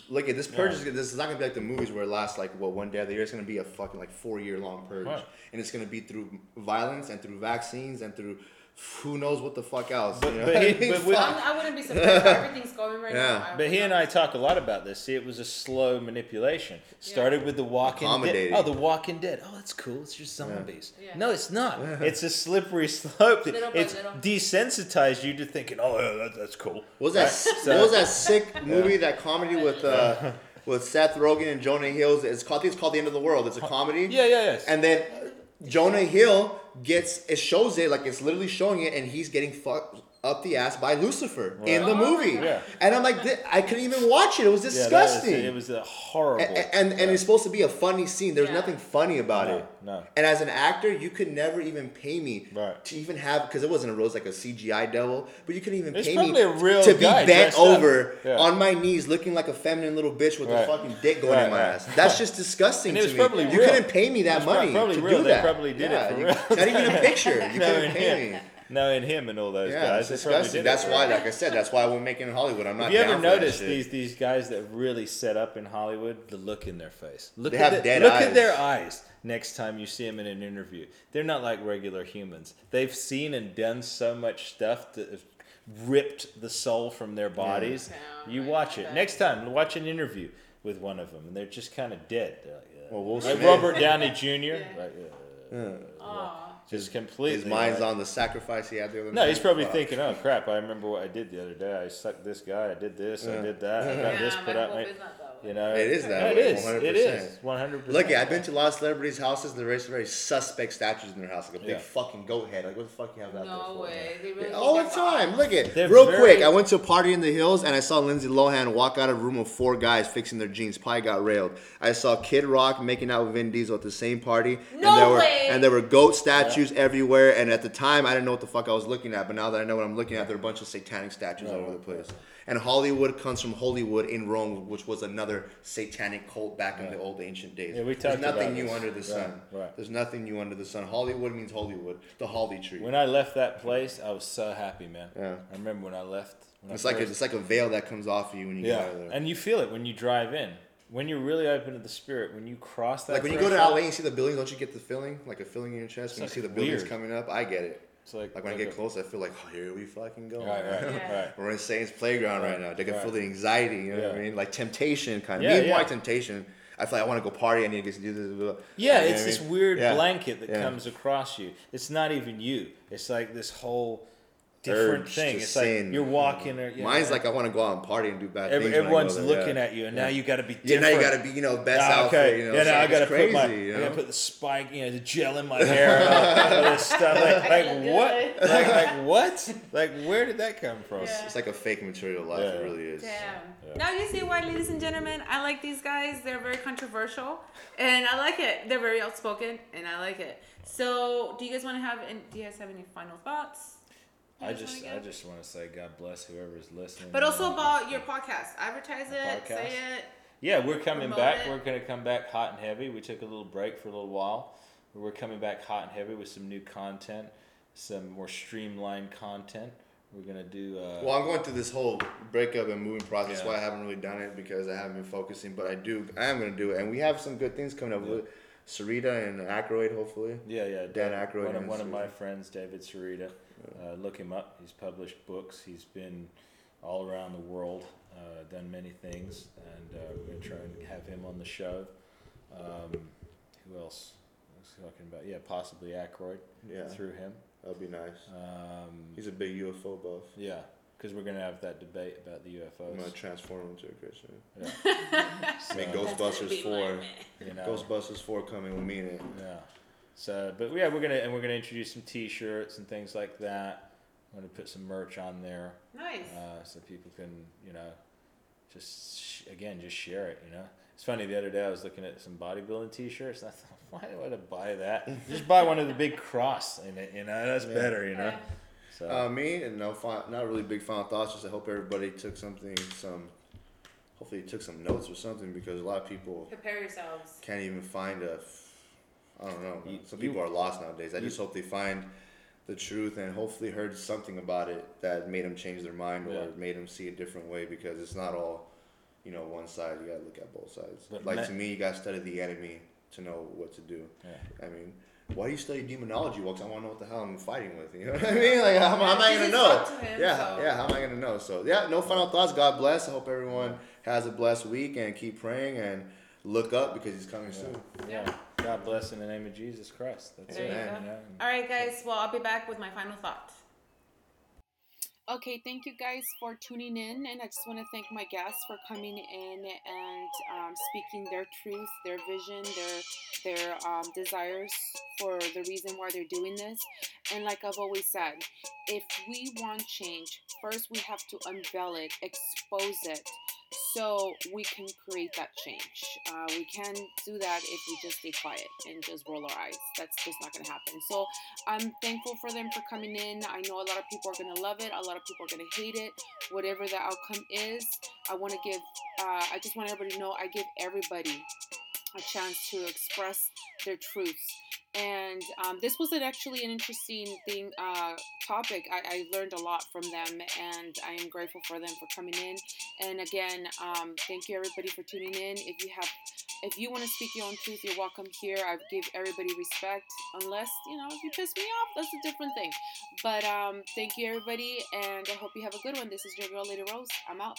Look at this purge.
Yeah.
Is, this is not gonna be like the movies where it lasts like what one day of the year. It's gonna be a fucking like four year long purge,
Right.
and it's gonna be through violence and through vaccines and through who knows what the fuck else.
But-
you know
but
I
he- but with-
I'm, wouldn't be surprised. how Everything's going right
Yeah.
now. I
But he and I talk a lot about this. See, it was a slow manipulation. Started with the Walking Dead. Oh, the Walking Dead. Oh, that's cool. It's just zombies.
Yeah.
No, it's not. It's a slippery slope.
Little by
it's
little.
desensitized you to thinking, oh, yeah, that, that's cool.
What was that?
So-
what was that sick movie? That comedy with uh, with Seth Rogen and Jonah Hill. It's called. I think it's called The End of the World. It's a comedy.
Yeah, yeah, yeah.
And then Jonah Hill gets it shows it like it's literally showing it, and he's getting fucked up the ass by Lucifer in the movie.
Yeah.
And I'm like, "Thi- I couldn't even watch it. It was
Yeah, that was-
disgusting.
it was uh, a horrible.
and, and, and it's supposed to be a funny scene. There's
Yeah.
nothing funny about
No,
it.
no.
And as an actor, you could never even pay me
Right.
to even have because it wasn't a rose like a CGI devil, but you couldn't even
It's
pay me
real
to be bent over
Yeah.
on my knees, looking like a feminine little bitch with
Right.
a fucking dick going
Right,
in my
right.
ass. That's just disgusting
And it
to
was
me.
probably
you
real.
couldn't pay me that money
probably
to
real.
do
They
that.
probably did it for
you-
real.
Not even a picture. You couldn't pay
him,
me.
Knowing him and all those
Yeah,
guys,
it's disgusting. That's why, like I said, that's why we're making in Hollywood. I'm not.
Have you ever
down for that
noticed these these guys that really set up in Hollywood? The look in their face. Look
They
at
have
the-
dead
look
eyes.
at their eyes next time you see them in an interview. They're not like regular humans. They've seen and done so much stuff that ripped the soul from their bodies.
Yeah,
You watch
bet.
it next time. Watch an interview with one of them, and they're just kind of dead. They're like, yeah.
Well, Will
like Robert Downey Jr.
Yeah.
Like, uh,
Aw.
Just completely.
His mind's
like-
on the sacrifice he had the other
no,
night.
he's probably
Fuck.
thinking, "Oh crap! I remember what I did the other day. I sucked this guy. I did this. I did that. I got
Yeah,
this put out."
Hope
my-
is not that.
You know,
It is that
Yeah,
way,
It is. It
100%.
is. One hundred percent.
Look, I've been to a lot of celebrities' houses. And there There's very suspect statues in their house, like a big fucking goat head. Like, what the fuck you have that there
No
for?
way. They really
all the time.
bombed.
Look at
They're
real
very-
quick. I went to a party in the hills and I saw Lindsay Lohan walk out of a room of four guys fixing their jeans. Probably got railed. I saw Kid Rock making out with Vin Diesel at the same party.
No
and there were,
way.
And there were goat statues everywhere. And at the time, I didn't know what the fuck I was looking at. But now that I know what I'm looking at, there are a bunch of satanic statues all over the place. And Hollywood comes from Hollywood in Rome, which was another satanic cult back in the old ancient days.
Yeah, we
There's nothing new
this.
under the sun.
right.
There's nothing new under the sun. Hollywood means Hollywood, the holly tree.
When I left that place, I was so happy, man.
Yeah.
I remember when I left. When
It's
I
like a, it's like a veil that comes off of you when you
yeah,
get out of there.
and you feel it when you drive in. When you're really open to the spirit, when you cross that.
like when you go to LA and you see the buildings, don't you get the feeling, like a feeling in your chest when
It's
you see the buildings
weird.
coming up? I get it.
It's like,
Like when I get
a-
close, I feel like, oh, here we fucking go.
Right, right,
Yeah.
right.
We're in Satan's playground right, now. They can
right.
feel the anxiety. You know what I mean? Like temptation, kind of.
Yeah,
Me
yeah.
more like temptation. I feel like I want to go party. I need to get to do this. blah, blah.
Yeah,
You know
it's
I
this
mean?
weird
Yeah.
blanket that
Yeah.
comes across you. It's not even you. It's like this whole different
Urge
thing.
to
It's
sin.
like you're walking or you
Mine's
know,
like I want to go out and party and do bad
every,
things. when I go
everyone's
there,
looking
yeah.
at you, and now you got to be
Yeah,
different.
now you got to be, you know, best
Ah,
outfit.
okay.
You know,
yeah, now I gotta
crazy,
put my,
you
I
know?
gotta put the spike, you know, the gel in my hair, and all, all this stuff. Like, like what? Like, like what? Like, where did that come from?
Yeah.
It's like a fake material life.
Yeah.
It really is.
Damn.
Yeah.
Now you see why, ladies and gentlemen, I like these guys. They're very controversial, and I like it. They're very outspoken, and I like it. So, do you guys want to have? And do you guys have any final thoughts? You
I just,
wanna
I just want to say, God bless whoever's listening.
But also about your podcast. Advertise it.
podcast?
Say it.
Yeah, we're coming back.
it.
We're going to come back hot and heavy. We took a little break for a little while. but We're coming back hot and heavy with some new content, some more streamlined content. We're going to do. Uh,
Well, I'm going through this whole breakup and moving process. That's
Yeah.
why I haven't really done it because I haven't been focusing. But I do. I am going to do it, and we have some good things coming up
Yeah.
with Sarita and Aykroyd, hopefully.
Yeah, yeah.
Dan
David-
Aykroyd
One of,
and
one of my friends, David Sarita. Uh, look him up. He's published books. He's been all around the world, uh, done many things, and uh, we're gonna try and have him on the show. Um, who else? I was talking about yeah, possibly Aykroyd
Yeah,
through him.
that'd be nice.
Um,
He's a big UFO buff.
yeah, because we're gonna have that debate about the
I'm gonna
UFOs.
transform him into a Christian.
Yeah.
I mean, Ghostbusters four.
you know,
Ghostbusters four coming with me in it.
Yeah. So, but yeah, we're gonna and we're gonna introduce some T-shirts and things like that. I'm gonna put some merch on there,
Nice.
uh, so people can, you know, just sh- again just share it. You know, it's funny. The other day I was looking at some bodybuilding T-shirts, and I thought, why do I want to buy that? just buy one of the big cross in it. You know, that's better. You know.
Yeah.
So
Uh, me and no, fi- not really big final thoughts. Just I hope everybody took something, some, hopefully took some notes or something because a lot of people
Prepare yourselves.
can't even find a. I don't know.
You-
Some
you-
people are lost nowadays. I
you-
just hope they find the truth and hopefully heard something about it that made them change their mind or made them see a different way because it's not all, you know, one side. You gotta look at both sides.
But
like
ma-
to me, you gotta study the enemy to know what to do.
Yeah.
I mean, why do you study demonology? Well, 'cause I want to know what the hell I'm fighting with. You know what I mean? Like, how, am- how am I gonna know?
him,
yeah,
so-
yeah. How am I gonna know? So, yeah. No final thoughts. God bless. I hope everyone has a blessed week and keep praying and look up because He's coming soon.
Yeah. God bless in the name of Jesus Christ. That's
There
it.
you go.
you know, and-
All right, guys. Well, I'll be back with my final thought. Okay, thank you guys for tuning in, and I just want to thank my guests for coming in and um, speaking their truth, their vision, their their um, desires for the reason why they're doing this. And like I've always said, if we want change, first we have to unveil it, expose it, so we can create that change. Uh, we can't do that if we just stay quiet and just roll our eyes. That's just not going to happen. So I'm thankful for them for coming in. I know a lot of people are going to love it, a lot people are going to hate it. Whatever the outcome is, I want to give, uh, I just want everybody to know I give everybody a chance to express their truths. And um, this was an actually an interesting thing uh, topic. I, I learned a lot from them, and I am grateful for them for coming in. And again, um, thank you everybody for tuning in. If you have, if you want to speak your own truth, you're welcome here. I give everybody respect, unless you know if you piss me off, that's a different thing. But um, thank you everybody, and I hope you have a good one. This is your girl, Lady Rose. I'm out.